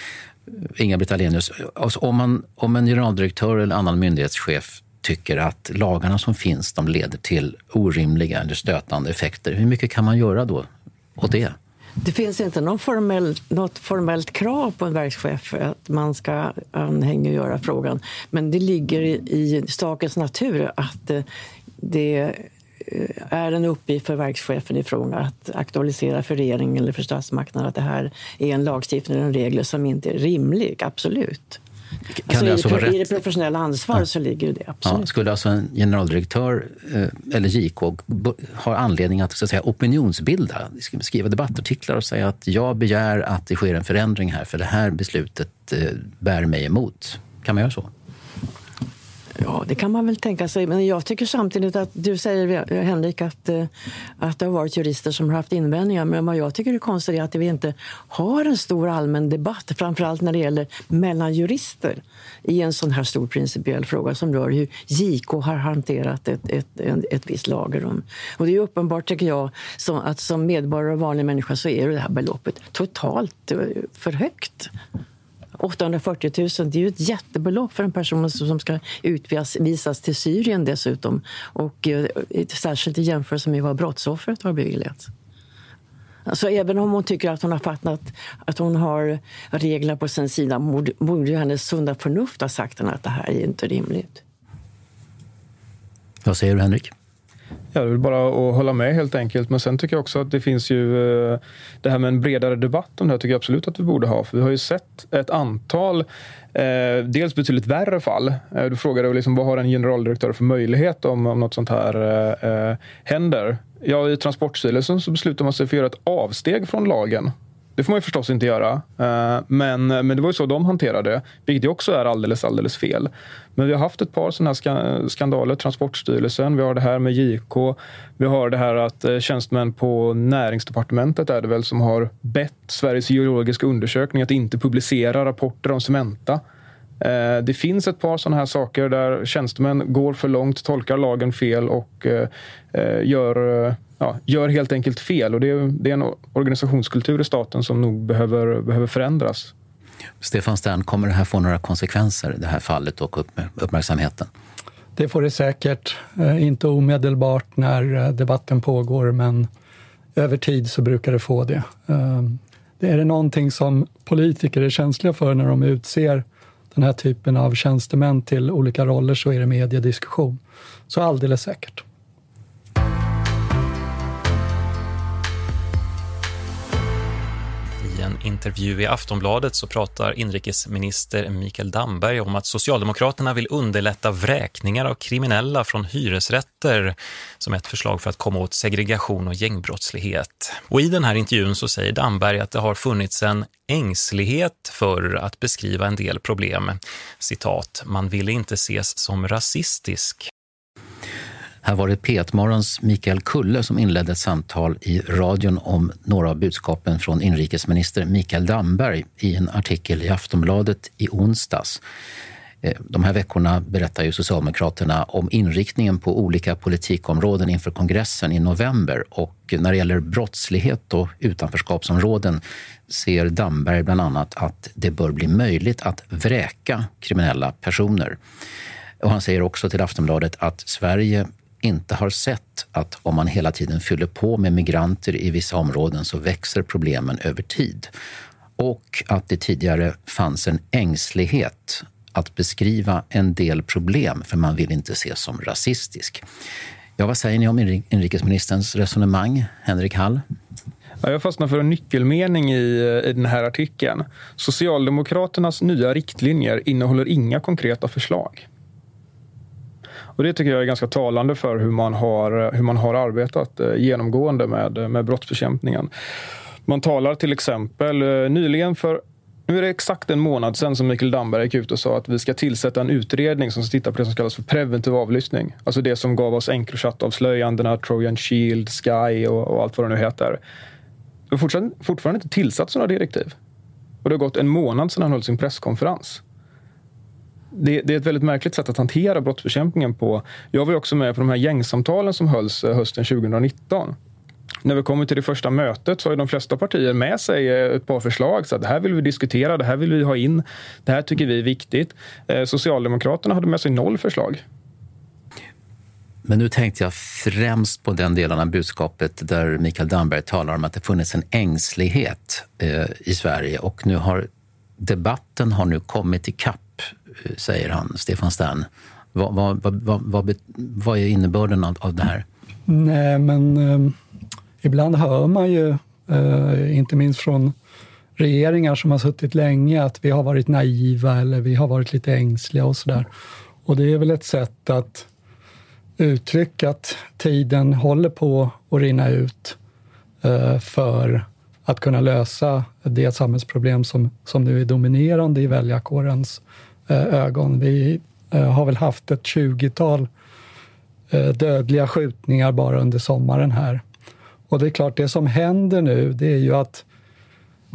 Inga-Britt Ahlenius, alltså om, man, om en generaldirektör eller annan myndighetschef tycker att lagarna som finns de leder till orimliga eller stötande effekter, hur mycket kan man göra då åt det? Det finns inte någon formell, något formellt krav på en verkschef att man ska anhängiggöra frågan. Men det ligger i, i sakens natur att det, det är en uppgift för verkschefen i fråga att aktualisera för regeringen eller för statsmakterna att det här är en lagstiftning och en regel som inte är rimlig, absolut. Kan alltså, alltså i, det, I det professionella ansvaret ja. så ligger det absolut. Ja, skulle alltså en generaldirektör eh, eller JK ha anledning att, så att säga, opinionsbilda, skriva debattartiklar och säga att jag begär att det sker en förändring här för det här beslutet eh, bär mig emot. Kan man göra så? Ja, det kan man väl tänka sig. Men jag tycker samtidigt att du säger, Henrik, att, eh, att det har varit jurister som har haft invändningar. Men vad jag tycker är konstigt är att vi inte har en stor allmän debatt, framförallt när det gäller mellan jurister i en sån här stor principiell fråga som rör hur JK har hanterat ett, ett, ett, ett visst lagrum. Och det är uppenbart, tycker jag, som, att som medborgare och vanlig människa så är det här beloppet totalt eh, för högt. 840 000 det är ju ett jättebelopp för en person som ska utvisas till Syrien dessutom. Och eh, särskilt i jämförelse med vad brottsoffret har beviljats. Så även om hon tycker att hon har fattat att hon har reglerna på sin sida borde hennes sunda förnuft ha sagt henne att det här är inte rimligt. Vad säger du, Henrik? Ja, det är bara att hålla med helt enkelt. Men sen tycker jag också att det finns ju eh, det här med en bredare debatt om det här tycker jag absolut att vi borde ha. För vi har ju sett ett antal Eh, dels betydligt värre fall. Eh, du frågade liksom, vad har en generaldirektör för möjlighet om, om något sånt här eh, eh händer? Ja, I Transportstyrelsen så beslutar man sig för att göra ett avsteg från lagen det får man ju förstås inte göra. Eh, men, men det var ju så de hanterade det, vilket också är alldeles, alldeles fel. Men vi har haft ett par sådana här skandaler. Transportstyrelsen, vi har det här med JK. Vi har det här att eh, tjänstemän på näringsdepartementet är det väl som har bett Sveriges geologiska undersökning att inte publicera rapporter om Cementa. Eh, det finns ett par sådana här saker där tjänstemän går för långt, tolkar lagen fel och gör ja, gör helt enkelt fel. Och det är, det är en organisationskultur i staten som nog behöver, behöver förändras. Stefan Stern, kommer det här få några konsekvenser, det här fallet och uppmärksamheten? Det får det säkert. Eh, inte omedelbart när eh, debatten pågår, men över tid så brukar det få det. Eh, det är det någonting som politiker är känsliga för när de utser den här typen av tjänstemän till olika roller så är det mediediskussion. Så alldeles säkert. Intervju i Aftonbladet så pratar inrikesminister Mikael Damberg om att Socialdemokraterna vill underlätta vräkningar av kriminella från hyresrätter som ett förslag för att komma åt segregation och gängbrottslighet. Och i den här intervjun så säger Damberg att det har funnits en ängslighet för att beskriva en del problem. Citat, man ville inte ses som rasistisk. Här var det P1 Morgons Mikael Kulle som inledde ett samtal i radion om några av budskapen från inrikesminister Mikael Damberg i en artikel i Aftonbladet i onsdags. Eh, de här veckorna berättar ju Socialdemokraterna om inriktningen på olika politikområden inför kongressen i november. Och när det gäller brottslighet och utanförskapsområden ser Damberg bland annat att det bör bli möjligt att vräka kriminella personer. Och han säger också till Aftonbladet att Sverige inte har sett att om man hela tiden fyller på med migranter i vissa områden så växer problemen över tid. Och att det tidigare fanns en ängslighet att beskriva en del problem för man vill inte ses som rasistisk. Ja, vad säger ni om inrikesministerns resonemang, Henrik Hall? jag fastnar för en nyckelmening i, eh, i den här artikeln. Socialdemokraternas nya riktlinjer innehåller inga konkreta förslag. Och Det tycker jag är ganska talande för hur man har, hur man har arbetat eh, genomgående med, med brottsbekämpningen. Man talar till exempel eh, nyligen för nu är det exakt en månad sedan som Mikael Damberg gick ut och sa att vi ska tillsätta en utredning som ska titta på det som kallas för preventiv avlyssning. Alltså det som gav oss Encrochat-avslöjandena, Trojan Shield, Sky och, och, allt vad det nu heter. Det har fortfarande, fortfarande inte tillsatt sådana direktiv. Och det har gått en månad sedan han höll sin presskonferens. Det, det, är ett väldigt märkligt sätt att hantera brottsbekämpningen på. Jag var också med på de här gängsamtalen som hölls eh, hösten 2019 när vi kommer till det första mötet så har de flesta partier med sig eh, ett par förslag. Så att det här vill vi diskutera, det här vill vi ha in, det här tycker vi är viktigt. Eh, Socialdemokraterna hade med sig noll förslag. Men nu tänkte jag främst på den delen av budskapet där Mikael Damberg talar om att det funnits en ängslighet i Sverige och nu har debatten har nu kommit ikapp, säger han, Stefan Stern. Vad, vad, vad, vad, vad är innebörden av, av det här? Nej, men eh, ibland hör man ju, eh, inte minst från regeringar som har suttit länge, att vi har varit naiva eller vi har varit lite ängsliga och sådär. Och det är väl ett sätt att uttrycka att tiden håller på att rinna ut eh, för att kunna lösa det samhällsproblem som, som nu är dominerande i väljarkårens eh, Eh, ögon. Vi eh, har väl haft ett tjugotal eh, dödliga skjutningar bara under sommaren här. Och det är klart, det som händer nu, det är ju att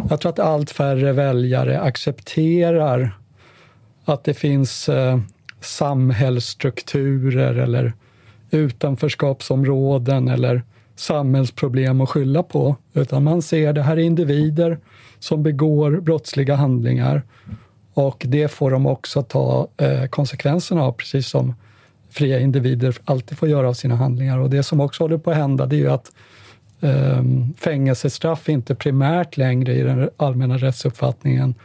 jag tror att allt färre väljare accepterar att det finns eh, samhällsstrukturer eller utanförskapsområden eller samhällsproblem att skylla på. Utan man ser det här är individer som begår brottsliga handlingar och det får de också ta eh, konsekvenserna av, precis som fria individer alltid får göra av sina handlingar. Och det som också håller på att hända, det är ju att eh, fängelsestraff inte primärt längre i den allmänna rättsuppfattningen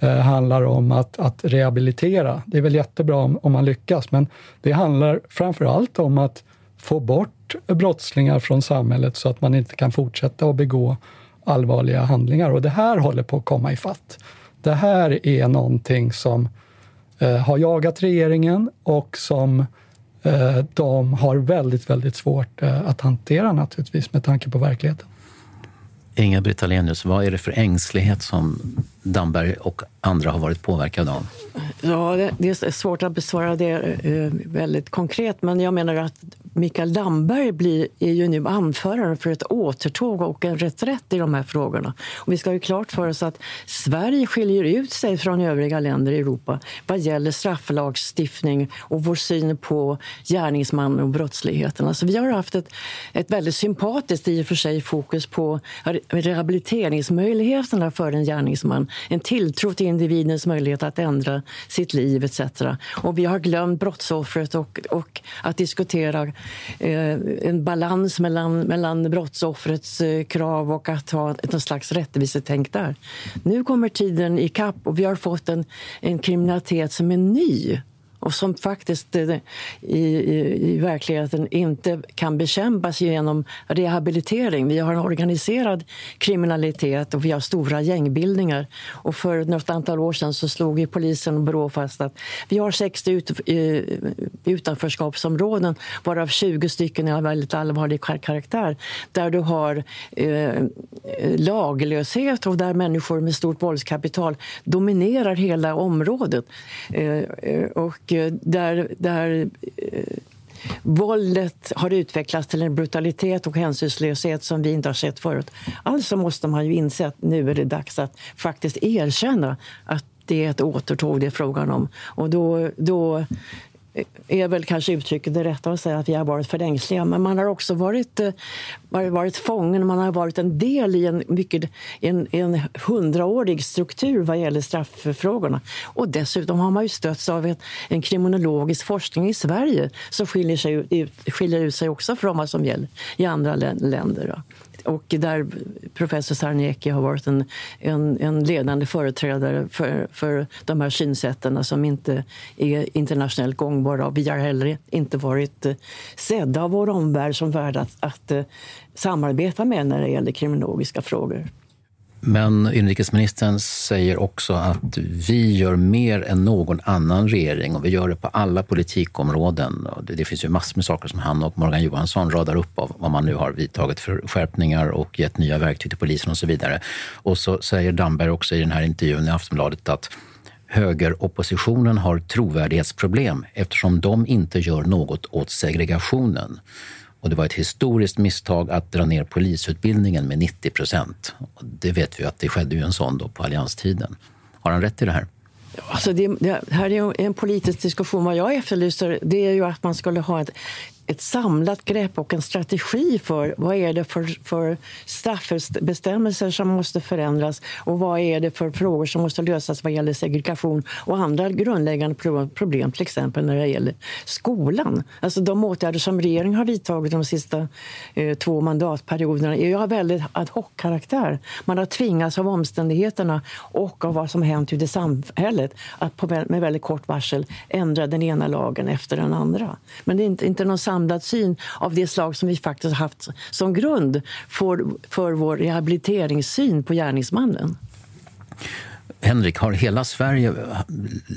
eh, handlar om att, att rehabilitera. Det är väl jättebra om, om man lyckas, men det handlar framför allt om att få bort brottslingar från samhället så att man inte kan fortsätta att begå allvarliga handlingar. Och det här håller på att komma i fatt. Det här är någonting som eh, har jagat regeringen och som Eh, de har väldigt, väldigt svårt eh, att hantera naturligtvis med tanke på verkligheten. Inga-Britt Ahlenius, vad är det för ängslighet som Damberg och andra har varit påverkade av? Ja, det är svårt att besvara det eh, väldigt konkret, men jag menar att Mikael Damberg blir, är ju nu anförare för ett återtåg och en reträtt i de här frågorna. Och vi ska ha klart för oss att Sverige skiljer ut sig från övriga länder i Europa vad gäller strafflagstiftning och vår syn på gärningsman och brottsligheten. Alltså vi har haft ett, ett väldigt sympatiskt i och för sig fokus på rehabiliteringsmöjligheterna för en gärningsman. En tilltro till individens möjlighet att ändra sitt liv etc. Och vi har glömt brottsoffret och, och att diskutera Eh, en balans mellan, mellan brottsoffrets eh, krav och att ha ett slags rättvisetänk där. Nu kommer tiden i kapp och vi har fått en, en kriminalitet som är ny och som faktiskt eh, i, i, i, verkligheten inte kan bekämpas genom rehabilitering. Vi har en organiserad kriminalitet och vi har stora gängbildningar. Och för något antal år sedan så slog ju polisen och Brå fast att vi har 60 ut, eh, utanförskapsområden varav 20 stycken är av väldigt allvarlig karaktär där du har eh, laglöshet och där människor med stort våldskapital dominerar hela området. Eh, eh och där, där eh, våldet har utvecklats till en brutalitet och hänsynslöshet som vi inte har sett förut. Alltså måste man ju inse att nu är det dags att faktiskt erkänna att det är ett återtåg det är frågan om. Och då, då Eh, är väl kanske uttrycket det rätta att säga att vi har varit för ängsliga. Men man har också varit, eh, varit fången, man har varit en del i en, mycket, en, en hundraårig struktur vad gäller strafffrågorna. Och dessutom har man ju stötts av en, en kriminologisk forskning i Sverige som skiljer, sig ut, skiljer ut sig också från vad som gäller i andra länder. Och där professor Sarniecki har varit en, en, en ledande företrädare för, för de här synsätten som inte är internationellt gångbara. Vi har heller inte varit eh, sedda av vår omvärld som värd att, att eh, samarbeta med när det gäller kriminologiska frågor. Men inrikesministern säger också att vi gör mer än någon annan regering och vi gör det på alla politikområden. Det finns ju massor med saker som han och Morgan Johansson radar upp av vad man nu har vidtagit för skärpningar och gett nya verktyg till polisen och så vidare. Och så säger Damberg också i den här intervjun i Aftonbladet att högeroppositionen har trovärdighetsproblem eftersom de inte gör något åt segregationen. Och det var ett historiskt misstag att dra ner polisutbildningen med 90 procent. Det vet vi att det skedde ju en sån då på allianstiden. Har han rätt i det här? Alltså det, det här är en politisk diskussion. Vad jag efterlyser det är ju att man skulle ha ett, ett samlat grepp och en strategi för vad är det för, för straffbestämmelser som måste förändras och vad är det för frågor som måste lösas vad gäller segregation och andra grundläggande problem, till exempel när det gäller skolan. Alltså de åtgärder som regeringen har vidtagit de sista eh, två mandatperioderna är ju av väldigt ad hoc-karaktär. Man har tvingats av omständigheterna och av vad som hänt ute i samhället att på, med väldigt kort varsel ändra den ena lagen efter den andra. Men det är inte, inte någon samlad syn av det slag som vi faktiskt haft som grund för, för vår rehabiliteringssyn på gärningsmannen. Henrik, har hela Sverige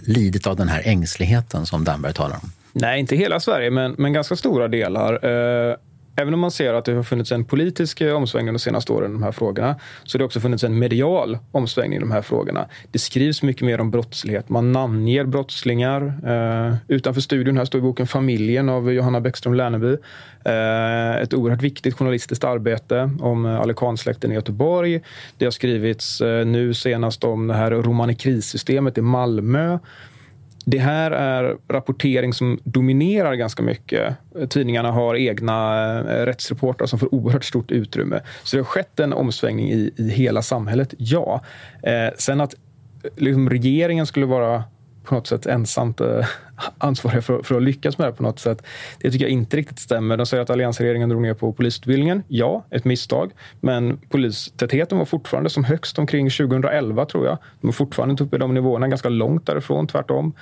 lidit av den här ängsligheten som Damberg talar om? Nej, inte hela Sverige, men, men ganska stora delar. Eh, även om man ser att det har funnits en politisk eh, omsvängning de senaste åren i de här frågorna så har det också funnits en medial omsvängning i de här frågorna. Det skrivs mycket mer om brottslighet. Man namnger brottslingar. Eh, utanför studion här står boken Familjen av Johanna Bäckström Lerneby. Eh, ett oerhört viktigt journalistiskt arbete om eh, Alekansläkten i Göteborg. Det har skrivits eh, nu senast om det här romanikrissystemet i Malmö. Det här är rapportering som dominerar ganska mycket. Tidningarna har egna eh, rättsreportrar som får oerhört stort utrymme. Så det har skett en omsvängning i, i hela samhället, ja. Eh, sen att liksom, regeringen skulle vara på något sätt ensamt eh, ansvariga för, för, att lyckas med det på något sätt. Det tycker jag inte riktigt stämmer. De säger att alliansregeringen drog ner på polisutbildningen. Ja, ett misstag. Men polistätheten var fortfarande som högst omkring 2011 tror jag. De är fortfarande inte uppe i de nivåerna, ganska långt därifrån tvärtom.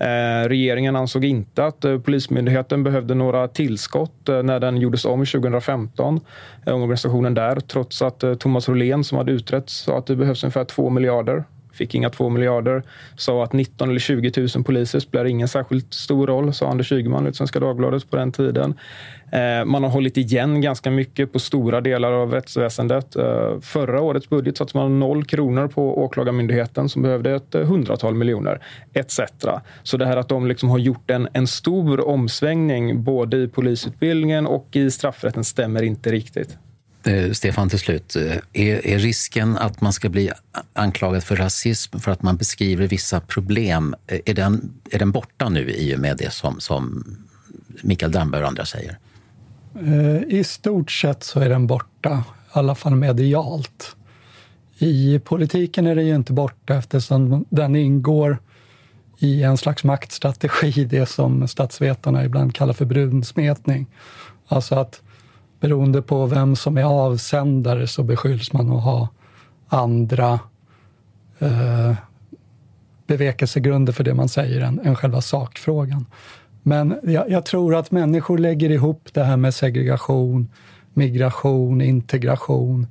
Eh, regeringen ansåg inte att eh, Polismyndigheten behövde några tillskott eh, när den gjordes om 2015. Eh, organisationen där, trots att eh, Thomas Rolén som hade utrett sa att det behövs ungefär 2 miljarder fick inga två miljarder. Sa att 19 eller 20 000 poliser spelar ingen särskilt stor roll, sa Anders Ygeman i Svenska Dagbladet på den tiden. Eh, man har hållit igen ganska mycket på stora delar av rättsväsendet. Eh, förra årets budget satte man noll kronor på Åklagarmyndigheten som behövde ett eh, hundratal miljoner, etc. Så det här att de liksom har gjort en, en stor omsvängning både i polisutbildningen och i straffrätten stämmer inte riktigt. Eh, Stefan, till slut. Eh, är, är, risken att man ska bli anklagad för rasism för att man beskriver vissa problem, eh, är den, är den borta nu i och med det som, som Mikael Damberg och andra säger? Eh, I stort sett så är den borta, i alla fall medialt. I politiken är den ju inte borta eftersom den ingår i en slags maktstrategi, det som statsvetarna ibland kallar för brunsmetning. Alltså att beroende på vem som är avsändare så beskylls man att ha andra eh, bevekelsegrunder för det man säger än, än själva sakfrågan. Men jag, jag, tror att människor lägger ihop det här med segregation, migration, integration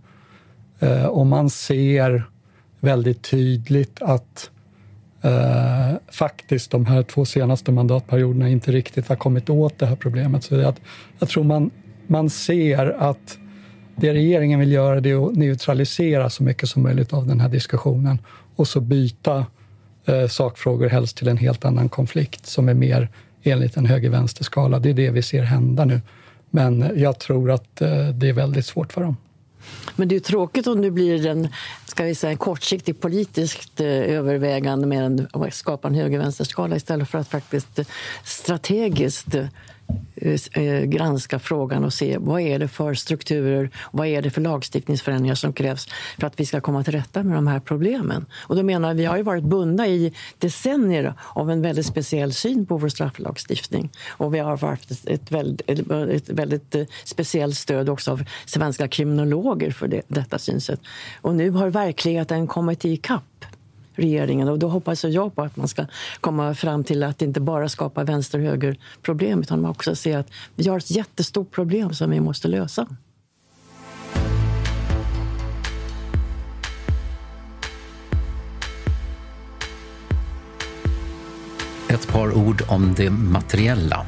eh, och man ser väldigt tydligt att eh, faktiskt de här två senaste mandatperioderna inte riktigt har kommit åt det här problemet. Så att, jag tror man man ser att det regeringen vill göra det är att neutralisera så mycket som möjligt av den här diskussionen och så byta eh, sakfrågor helst till en helt annan konflikt som är mer enligt en höger-vänster-skala. Det är det vi ser hända nu. Men jag tror att eh, det är väldigt svårt för dem. Men det är tråkigt om det blir en ska vi säga, kortsiktigt politiskt eh, övervägande med att skapa en höger-vänster-skala istället för att faktiskt eh, strategiskt eh, Eh, eh, granska frågan och se vad är det för strukturer, vad är det för lagstiftningsförändringar som krävs för att vi ska komma till rätta med de här problemen. Och då menar vi har ju varit bundna i decennier av en väldigt speciell syn på vår strafflagstiftning. Och vi har haft ett väldigt, ett väldigt eh, speciellt stöd också av svenska kriminologer för det, detta synsätt. Och nu har verkligheten kommit i regeringen. Och då hoppas jag på att man ska komma fram till att inte bara skapa vänster-höger-problem utan man också se att vi har ett jättestort problem som vi måste lösa. Ett par ord om det materiella.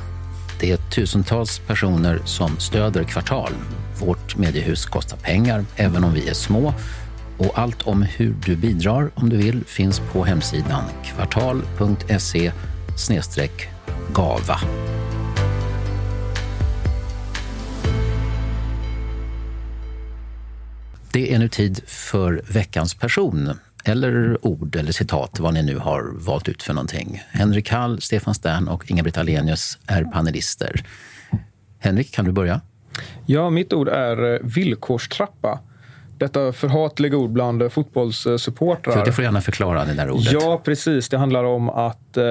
Det är tusentals personer som stöder Kvartal. Vårt mediehus kostar pengar, även om vi är små och allt om hur du bidrar om du vill finns på hemsidan kvartal.se gava. Det är nu tid för veckans person, eller ord eller citat, vad ni nu har valt ut för någonting. Henrik Hall, Stefan Stern och Inga-Britt Ahlenius är panelister. Henrik, kan du börja? Ja, mitt ord är eh, villkorstrappa detta förhatliga ord bland fotbollssupportrar. Så det får gärna förklara det där ordet. Ja, precis. Det handlar om att eh,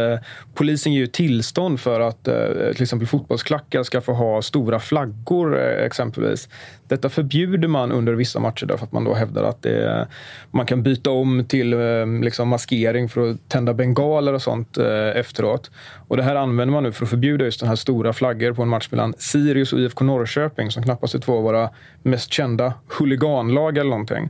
polisen ger tillstånd för att eh, till exempel fotbollsklackar ska få ha stora flaggor eh, exempelvis. Detta förbjuder man under vissa matcher därför att man då hävdar att det, man kan byta om till ehm, liksom maskering för att tända bengaler och sånt eh, efteråt. Och det här använder man nu för att förbjuda just den här stora flaggor på en match mellan Sirius och IFK Norrköping som knappast är två av våra mest kända huliganlag eller någonting.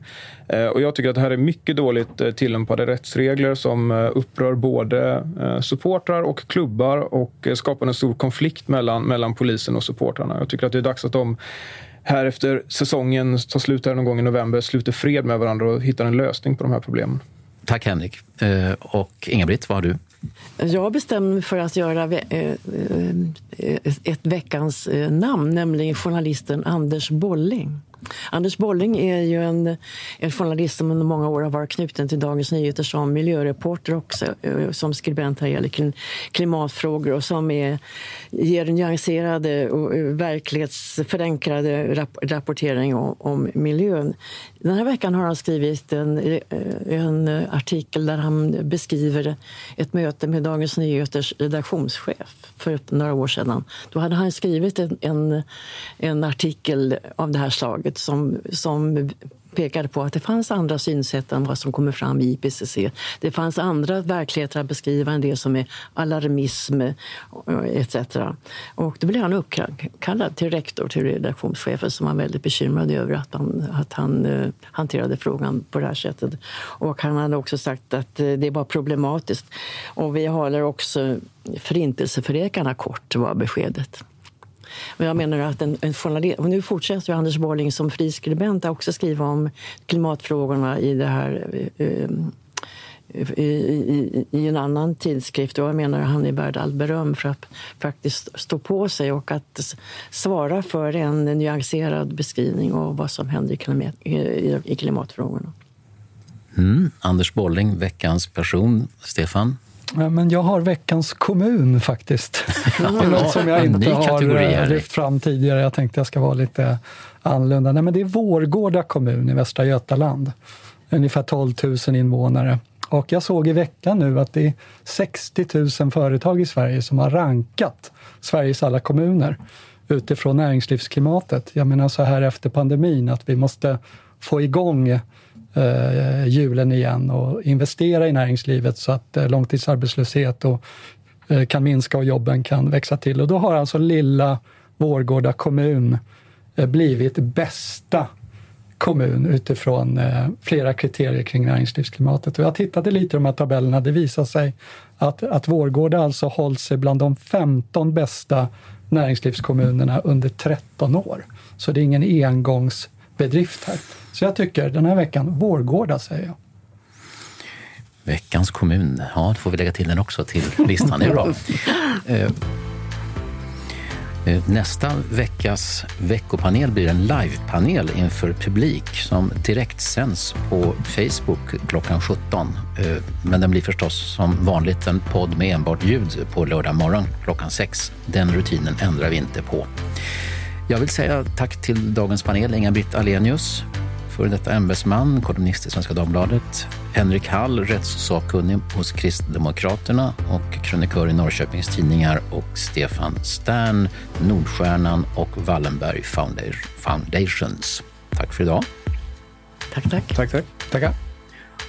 Eh, och jag tycker att det här är mycket dåligt eh, tillämpade rättsregler som upprör både supportrar och klubbar och skapar en stor konflikt mellan, mellan polisen och supportrarna. Jag tycker att det är dags att de här efter säsongen tar slut här någon gång i november sluter fred med varandra och hittar en lösning på de här problemen. Tack Henrik. Eh, och Inga-Britt, vad har du? Jag bestämde mig för att göra eh, eh, ett veckans namn, nämligen journalisten Anders Bolling. Anders Bolling är ju en, en journalist som under många år har varit knuten till Dagens Nyheter som miljöreporter också, eh, som skribent här gäller klimatfrågor och som är, ger nyanserade eh, och verklighetsförankrade verklighetsförenklade rap rapportering om, om, miljön. Den här veckan har han skrivit en, eh, en artikel där han beskriver ett möte med Dagens Nyheters redaktionschef för några år sedan. Då hade han skrivit en, en, en artikel av det här slaget som, som pekade på att det fanns andra synsätt än vad som kommer fram i IPCC. Det fanns andra verkligheter att beskriva än det som är alarmism eh, etc. Och då blev han uppkallad till rektor, till redaktionschefen som var väldigt bekymrad över att han, att han uh, hanterade frågan på det här sättet. Och han hade också sagt att uh, det var problematiskt. Och vi håller också förintelseförnekarna kort, var beskedet. Och jag menar att en, en journalist, och nu fortsätter Anders Borling som friskribent att också skriva om klimatfrågorna i det här eh, eh i, i, i, en annan tidskrift. Och jag menar han är värd all beröm för att faktiskt stå på sig och att svara för en nyanserad beskrivning av vad som händer i, klimat, i, i klimatfrågorna. Mm. Anders Bolling, veckans person. Stefan? Men jag har veckans kommun faktiskt. det är något som jag inte har eh, lyft fram tidigare. Jag tänkte jag ska vara lite annorlunda. Nej, men det är Vårgårda kommun i Västra Götaland. Ungefär 12 000 invånare. Och jag såg i veckan nu att det är 60 000 företag i Sverige som har rankat Sveriges alla kommuner utifrån näringslivsklimatet. Jag menar så här efter pandemin, att vi måste få igång eh, Eh, hjulen igen och investera i näringslivet så att eh, långtidsarbetslöshet och, eh, kan minska och jobben kan växa till. Och då har alltså lilla Vårgårda kommun eh, blivit bästa kommun utifrån eh, flera kriterier kring näringslivsklimatet. Och jag tittade lite i de här tabellerna. Det visar sig att, att Vårgårda alltså hållit sig bland de 15 bästa näringslivskommunerna under 13 år. Så det är ingen engångs engångsbedrift här. Så jag tycker den här veckan, Vårgårda säger jag. Veckans kommun, ja då får vi lägga till den också till listan, det är bra. Eh, Eh, nästa veckas veckopanel blir en livepanel inför publik som direkt sänds på Facebook klockan 17. Eh, men den blir förstås som vanligt en podd med enbart ljud på lördag morgon klockan 6. Den rutinen ändrar vi inte på. Jag vill säga tack till dagens panel, Inga-Britt Alenius, före detta ämbetsman, kolumnist i Svenska Dagbladet, Henrik Hall, rättssakkunnig hos Kristdemokraterna och krönikör i Norrköpings Tidningar och Stefan Stern, Nordstjärnan och Wallenberg Foundations. Tack för idag. Tack, tack. Tack, tack. Tackar.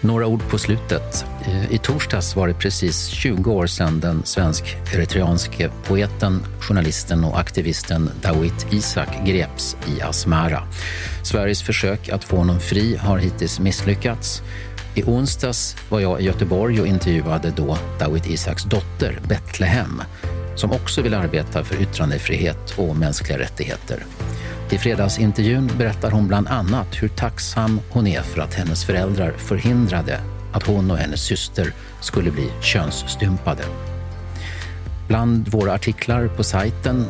Några ord på slutet. Eh, I torsdags var det precis 20 år sedan den svensk-eritreanske poeten, journalisten och aktivisten Dawit Isaak greps i Asmara. Sveriges försök att få honom fri har hittills misslyckats. I onsdags var jag i Göteborg och intervjuade då Dawit Isaaks dotter Betlehem som också vill arbeta för yttrandefrihet och mänskliga rättigheter. I fredagsintervjun berättar hon bland annat hur tacksam hon är för att hennes föräldrar förhindrade att hon och hennes syster skulle bli könsstympade. Bland våra artiklar på sajten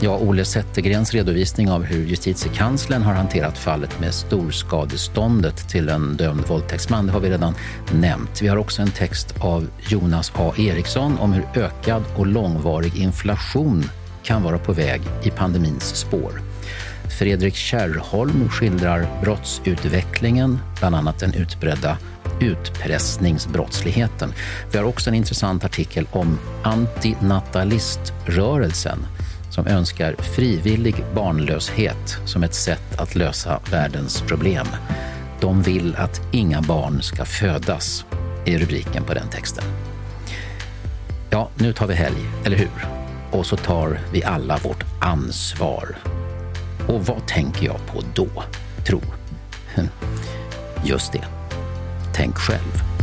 Ja, Olle Zettergrens redovisning av hur justitiekanslern har hanterat fallet med storskadeståndet till en dömd våldtäktsman, det har vi redan nämnt. Vi har också en text av Jonas A Eriksson om hur ökad och långvarig inflation kan vara på väg i pandemins spår. Fredrik Kärrholm skildrar brottsutvecklingen, bland annat den utbredda utpressningsbrottsligheten. Vi har också en intressant artikel om antinataliströrelsen som önskar frivillig barnlöshet som ett sätt att lösa världens problem. De vill att inga barn ska födas, är rubriken på den texten. Ja, nu tar vi helg, eller hur? Och så tar vi alla vårt ansvar. Och vad tänker jag på då, tro? Hm. Just det. Tänk själv.